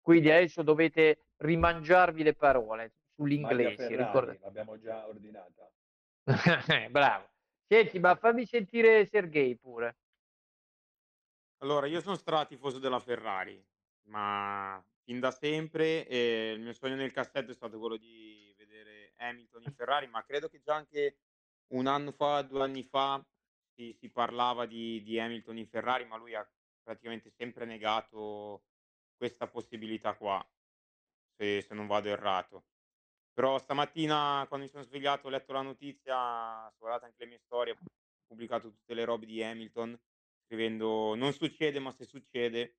Quindi adesso dovete rimangiarvi le parole inglesi. Ferrari, ricordate. l'abbiamo già ordinata. Bravo. Senti, ma fammi sentire Sergei pure. Allora, io sono stratifoso della Ferrari, ma fin da sempre eh, il mio sogno nel cassetto è stato quello di vedere Hamilton in Ferrari, ma credo che già anche un anno fa, due anni fa si, si parlava di, di Hamilton in Ferrari, ma lui ha praticamente sempre negato questa possibilità qua, se, se non vado errato. Però stamattina quando mi sono svegliato ho letto la notizia, ho guardato anche le mie storie, ho pubblicato tutte le robe di Hamilton scrivendo non succede ma se succede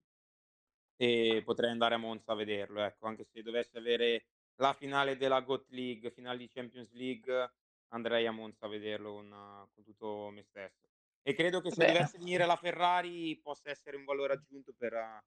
e potrei andare a Monza a vederlo, ecco, anche se dovesse avere la finale della GOT League, finale di Champions League, andrei a Monza a vederlo con, eh, con tutto me stesso. E credo che se Beh. dovesse venire la Ferrari possa essere un valore aggiunto per eh,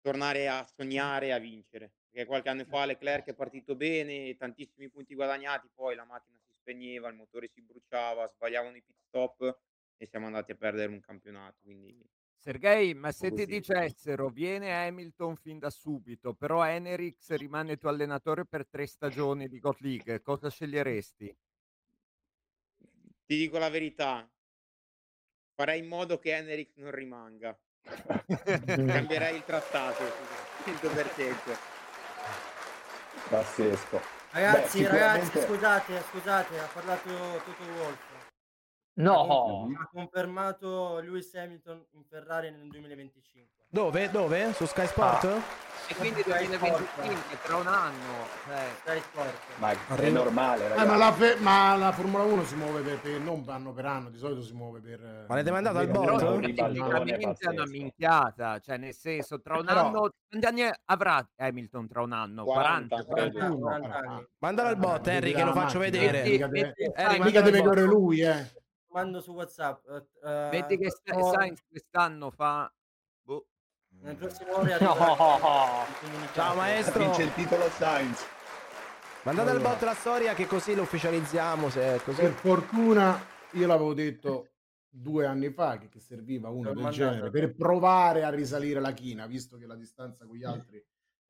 tornare a sognare e a vincere. Perché qualche anno fa Leclerc è partito bene, tantissimi punti guadagnati, poi la macchina si spegneva, il motore si bruciava, sbagliavano i pit stop e siamo andati a perdere un campionato. Quindi Sergei, ma se ti dicessero viene Hamilton fin da subito, però Enerix rimane tuo allenatore per tre stagioni di God League, cosa sceglieresti? Ti dico la verità, farei in modo che Enerix non rimanga. Cambierei il trattato, 100%. Pazzesco. Ragazzi, Beh, ragazzi, sicuramente- scusate, scusate, ha parlato Toto Wolff. No. Ha confermato Lewis Hamilton in Ferrari nel 2025. Dove? Dove? Su Sky Sport? Ah. E quindi Sky 2025, tra un anno. cioè. Sky Sport. Ma è normale, Eh, ragazzi. ma, la fe- ma la Formula 1 si muove per, per- non anno per anno, di solito si muove per... eh, Ma l'avete mandato al per- bot? Però un ribaltone tecnicamente è una minchiata, cioè nel senso tra un Però- anno, quanti anni avrà Hamilton tra un anno? 40, 40, credo. 41. 40 anni. Mandalo al bot, Ah, Harry, vedi che lo faccio vedere. Mica deve, mandalo mica deve correre lui, eh. Mando su WhatsApp. eh, Vedi che Sa- prossimo- Sainz quest'anno fa... boh. nel prossimo ore (laughs) No. Ciao maestro. Vince il titolo Sainz. Mandate al Allora. bot la storia che così lo ufficializziamo. Se è così. Per fortuna io l'avevo detto due anni fa che, che serviva uno L'ho del mandato. genere per provare a risalire la china, visto che la distanza con gli altri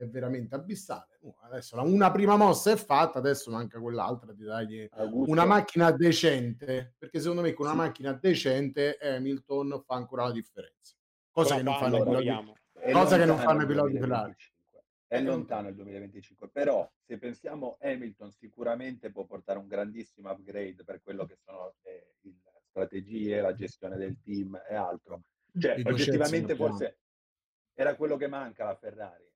è veramente abissale. Uh, adesso la- una prima mossa è fatta, adesso manca quell'altra di dargli Augusto, una macchina decente, perché secondo me con una Sì. macchina decente Hamilton fa ancora la differenza. Cosa che non fanno i piloti. cosa che non fanno i il piloti Ferrari. 2025. È lontano il 2025, però se pensiamo Hamilton sicuramente può portare un grandissimo upgrade per quello che sono le, le strategie, la gestione del team e altro. Cioè, oggettivamente forse era quello che manca alla Ferrari.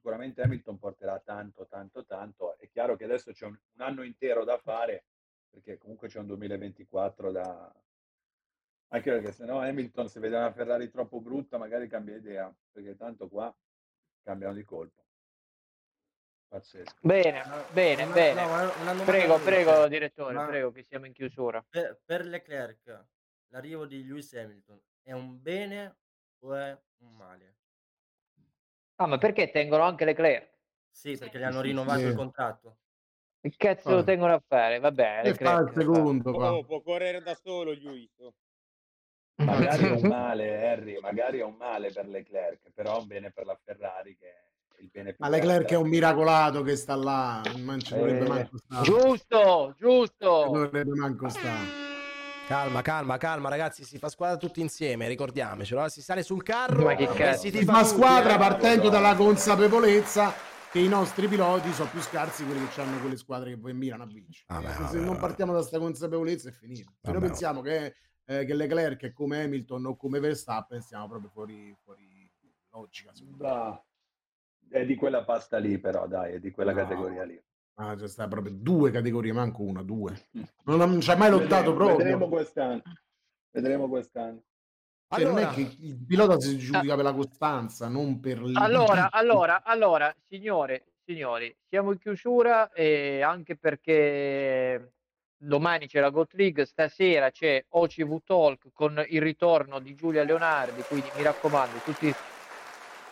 Sicuramente Hamilton porterà tanto, tanto, tanto. È chiaro che adesso c'è un, un anno intero da fare, perché comunque c'è un 2024 da... Anche perché se no Hamilton se vede una Ferrari troppo brutta magari cambia idea, perché tanto qua cambiano di colpo. Pazzesco. Bene, bene, Una- bene. no, una Prego, prego, direttore, Ma- prego, che siamo in chiusura. Per, per Leclerc, l'arrivo di Lewis Hamilton è un bene o è un male? Ah, ma perché tengono anche Leclerc? Sì, perché gli hanno rinnovato Sì. il contratto. Che cazzo lo Ah. tengono a fare? Vabbè, E fa il secondo qua. Oh, può correre da solo Luis. Magari è un (laughs) male, Harry, magari è un male per Leclerc, però è un bene per la Ferrari che il bene più Ma Leclerc è un miracolato che sta là, non ci dovrebbe Eh, manco stare. Giusto, giusto. Non dovrebbe manco stare. Calma, calma, calma, ragazzi. Si fa squadra tutti insieme, ricordiamocelo. Allora, si sale sul carro Ma che e cazzo. si tutti, squadra eh. partendo dalla consapevolezza che i nostri piloti sono più scarsi quelli che hanno quelle squadre che poi mirano a vincere. Vabbè, Se vabbè, non vabbè. partiamo da questa consapevolezza è finita. Se noi pensiamo che, eh, che Leclerc è come Hamilton o come Verstappen, stiamo proprio fuori, fuori logica. Bravo. È di quella pasta lì, però, dai, è di quella No. categoria lì. Ah, c'è sta proprio due categorie, manco una, due. Non, non ci ha mai lottato Vedremo, proprio. vedremo quest'anno. Vedremo quest'anno. Cioè, non è che il pilota si giudica per la costanza, non per il Allora, allora, allora, signore, signori, siamo in chiusura e anche perché domani c'è la Goat League, stasera c'è OCV Talk con il ritorno di Giulia Leonardi, quindi mi raccomando, tutti,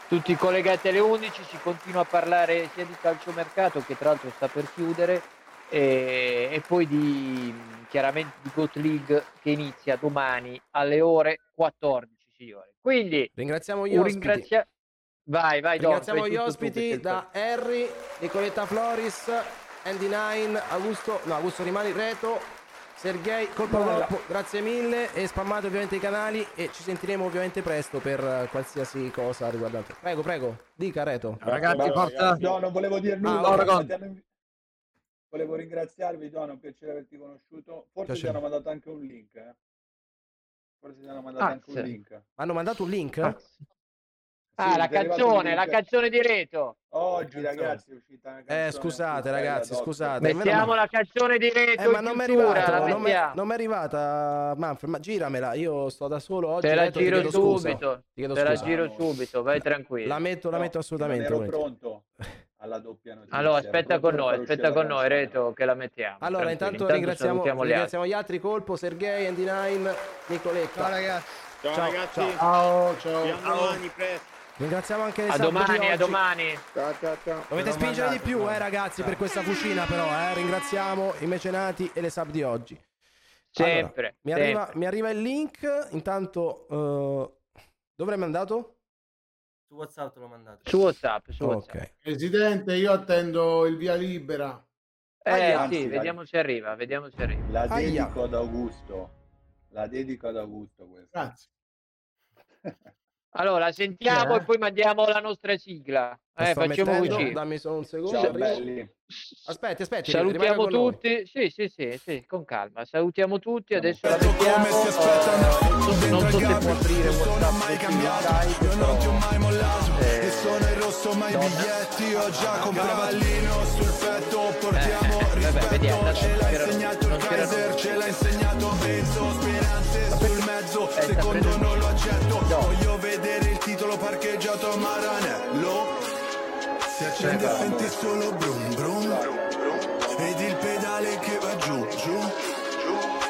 tutti collegati alle 11, si continua a parlare sia di calciomercato che tra l'altro sta per chiudere e, e poi di chiaramente di Goat League che inizia domani alle ore 14, signori. Quindi Ringraziamo gli ospiti. ringrazia- Vai, vai, Don, Ringraziamo fai gli tu, ospiti perché- da Harry, Nicoletta Floris, Andy Nine, Augusto, no, Augusto Rimani, Reto, Sergei, Colpa Volpo, grazie mille e spammate ovviamente i canali e ci sentiremo ovviamente presto per eh, qualsiasi cosa riguardante. Prego, prego, dica Reto. Ragazzi, forza. No, non volevo dire Ah, nulla. Ti hanno invi- Volevo ringraziarvi, Don, è un piacere averti conosciuto. Forse ti Piacere. hanno mandato anche un link. eh. Forse ti hanno mandato Ah, anche sì. un link. Hanno mandato un link? Ah, Sì, la ti è arrivato canzone, la canzone di Reto. Oggi, ragazzi, è uscita una canzone Eh, scusate ragazzi, doc. scusate. Mettiamo la canzone di Reto Eh, ma non mi è arrivata, la non mi è arrivata, Manfred, ma giramela, io sto da solo oggi. Te la Reto, giro subito, te la scusa. giro subito, vai tranquillo. La metto, la No, metto assolutamente. ero lo metto. pronto (laughs) alla doppia notizia. Allora, ero aspetta con noi, aspetta la con noi. Reto, che la mettiamo. Allora, tranquillo. intanto, ringraziamo, salutiamo gli altri. ringraziamo gli altri. Colpo, Sergei, Andy Nine, Nicoletta. Ciao ragazzi. Ciao, Ciao, ragazzi. ciao. Ciao, ciao. Ci vediamo domani, presto. Ringraziamo anche le A domani, a domani. Ciao, ciao, ciao. Dovete spingere di più, eh, ragazzi, per questa fucina, però. Eh. Ringraziamo i mecenati e le sub di oggi. Sempre, Allora, mi, arriva, mi arriva il link. Intanto, eh, dove l'hai mandato? Su WhatsApp te l'ho mandato. Su WhatsApp, su WhatsApp. Ok. Presidente, io attendo il via libera. Eh Anzi, sì, vediamo se arriva, vediamo se arriva. La Aia. dedico ad Augusto. La dedico ad Augusto questa. Grazie. (laughs) Allora, sentiamo Eh? e poi mandiamo la nostra sigla. Eh, facciamo mettendo, così. Dammi solo un secondo. Ciao arrivo. belli. Aspetti, aspetti. Salutiamo tutti. Sì, sì, sì, sì, con calma. Salutiamo tutti. Adesso la Come mettiamo. aspetta Eh, non so- non so se può aprire WhatsApp mai così, cambiato Skype, io non ti ho però- i biglietti ho già comprato cavallino sul petto portiamo Eh, eh, vabbè, vediamo, rispetto ce l'ha insegnato il Kaiser ce l'ha insegnato Benzo speranze sul mezzo sta secondo non lo accetto. No. voglio vedere il titolo parcheggiato a Maranello. Si accende e senti solo brum brum. Ed il pedale che va giù giù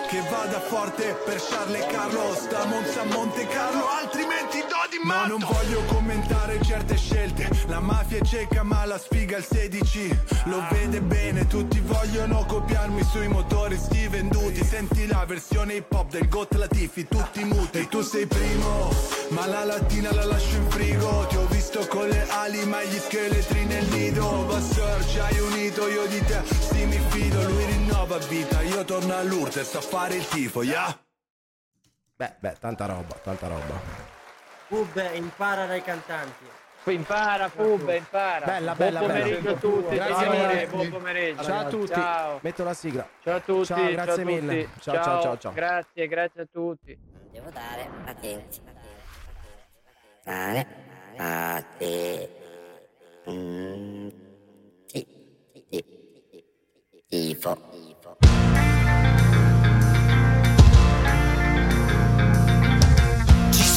che vada forte per Charles Carlos da Monza a Monte Carlo altrimenti do di Ma non voglio commentare certe scelte La mafia è cieca ma la sfiga il 16 Lo vede bene tutti vogliono copiarmi sui motori sti venduti. Senti la versione hip hop del Got Latifi tutti muti. E tu sei primo ma la lattina la lascio in frigo. Ti ho visto con le ali ma gli scheletri nel nido. Vassar ci hai unito io di te sì mi fido. Lui rinnova vita io torno a Lourdes a fare il tifo yeah? Beh, beh, tanta roba, tanta roba. Pub impara dai cantanti. Impara, Fub, impara. Bella, buon bella, pomeriggio bella. a tutti. Grazie signori, mille. Buon pomeriggio. Ciao a tutti. Ciao. Metto la sigla. Ciao a tutti. Ciao, grazie ciao mille. tutti. Ciao, ciao, ciao, ciao. Grazie, grazie a tutti. Devo dare attenti. Dare a te. Mm, sì, sì. Tifo.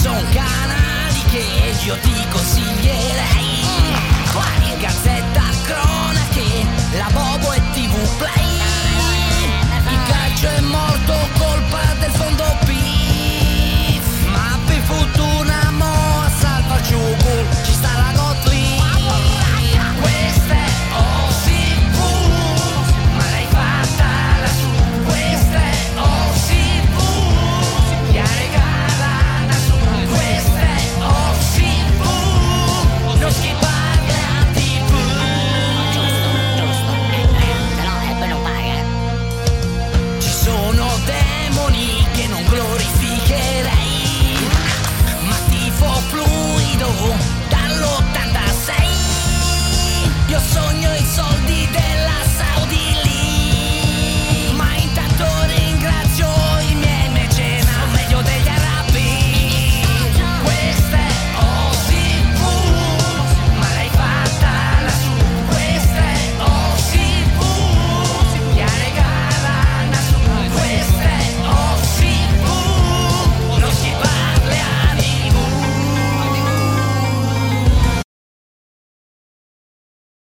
Sono canali che io ti consiglierei. Quali Gazzetta Cronache, la Bobo e TV Play. Il calcio è morto colpa del fondo PIF Ma per fortuna mo a salva Giugul ci sta la Gotli Questa è so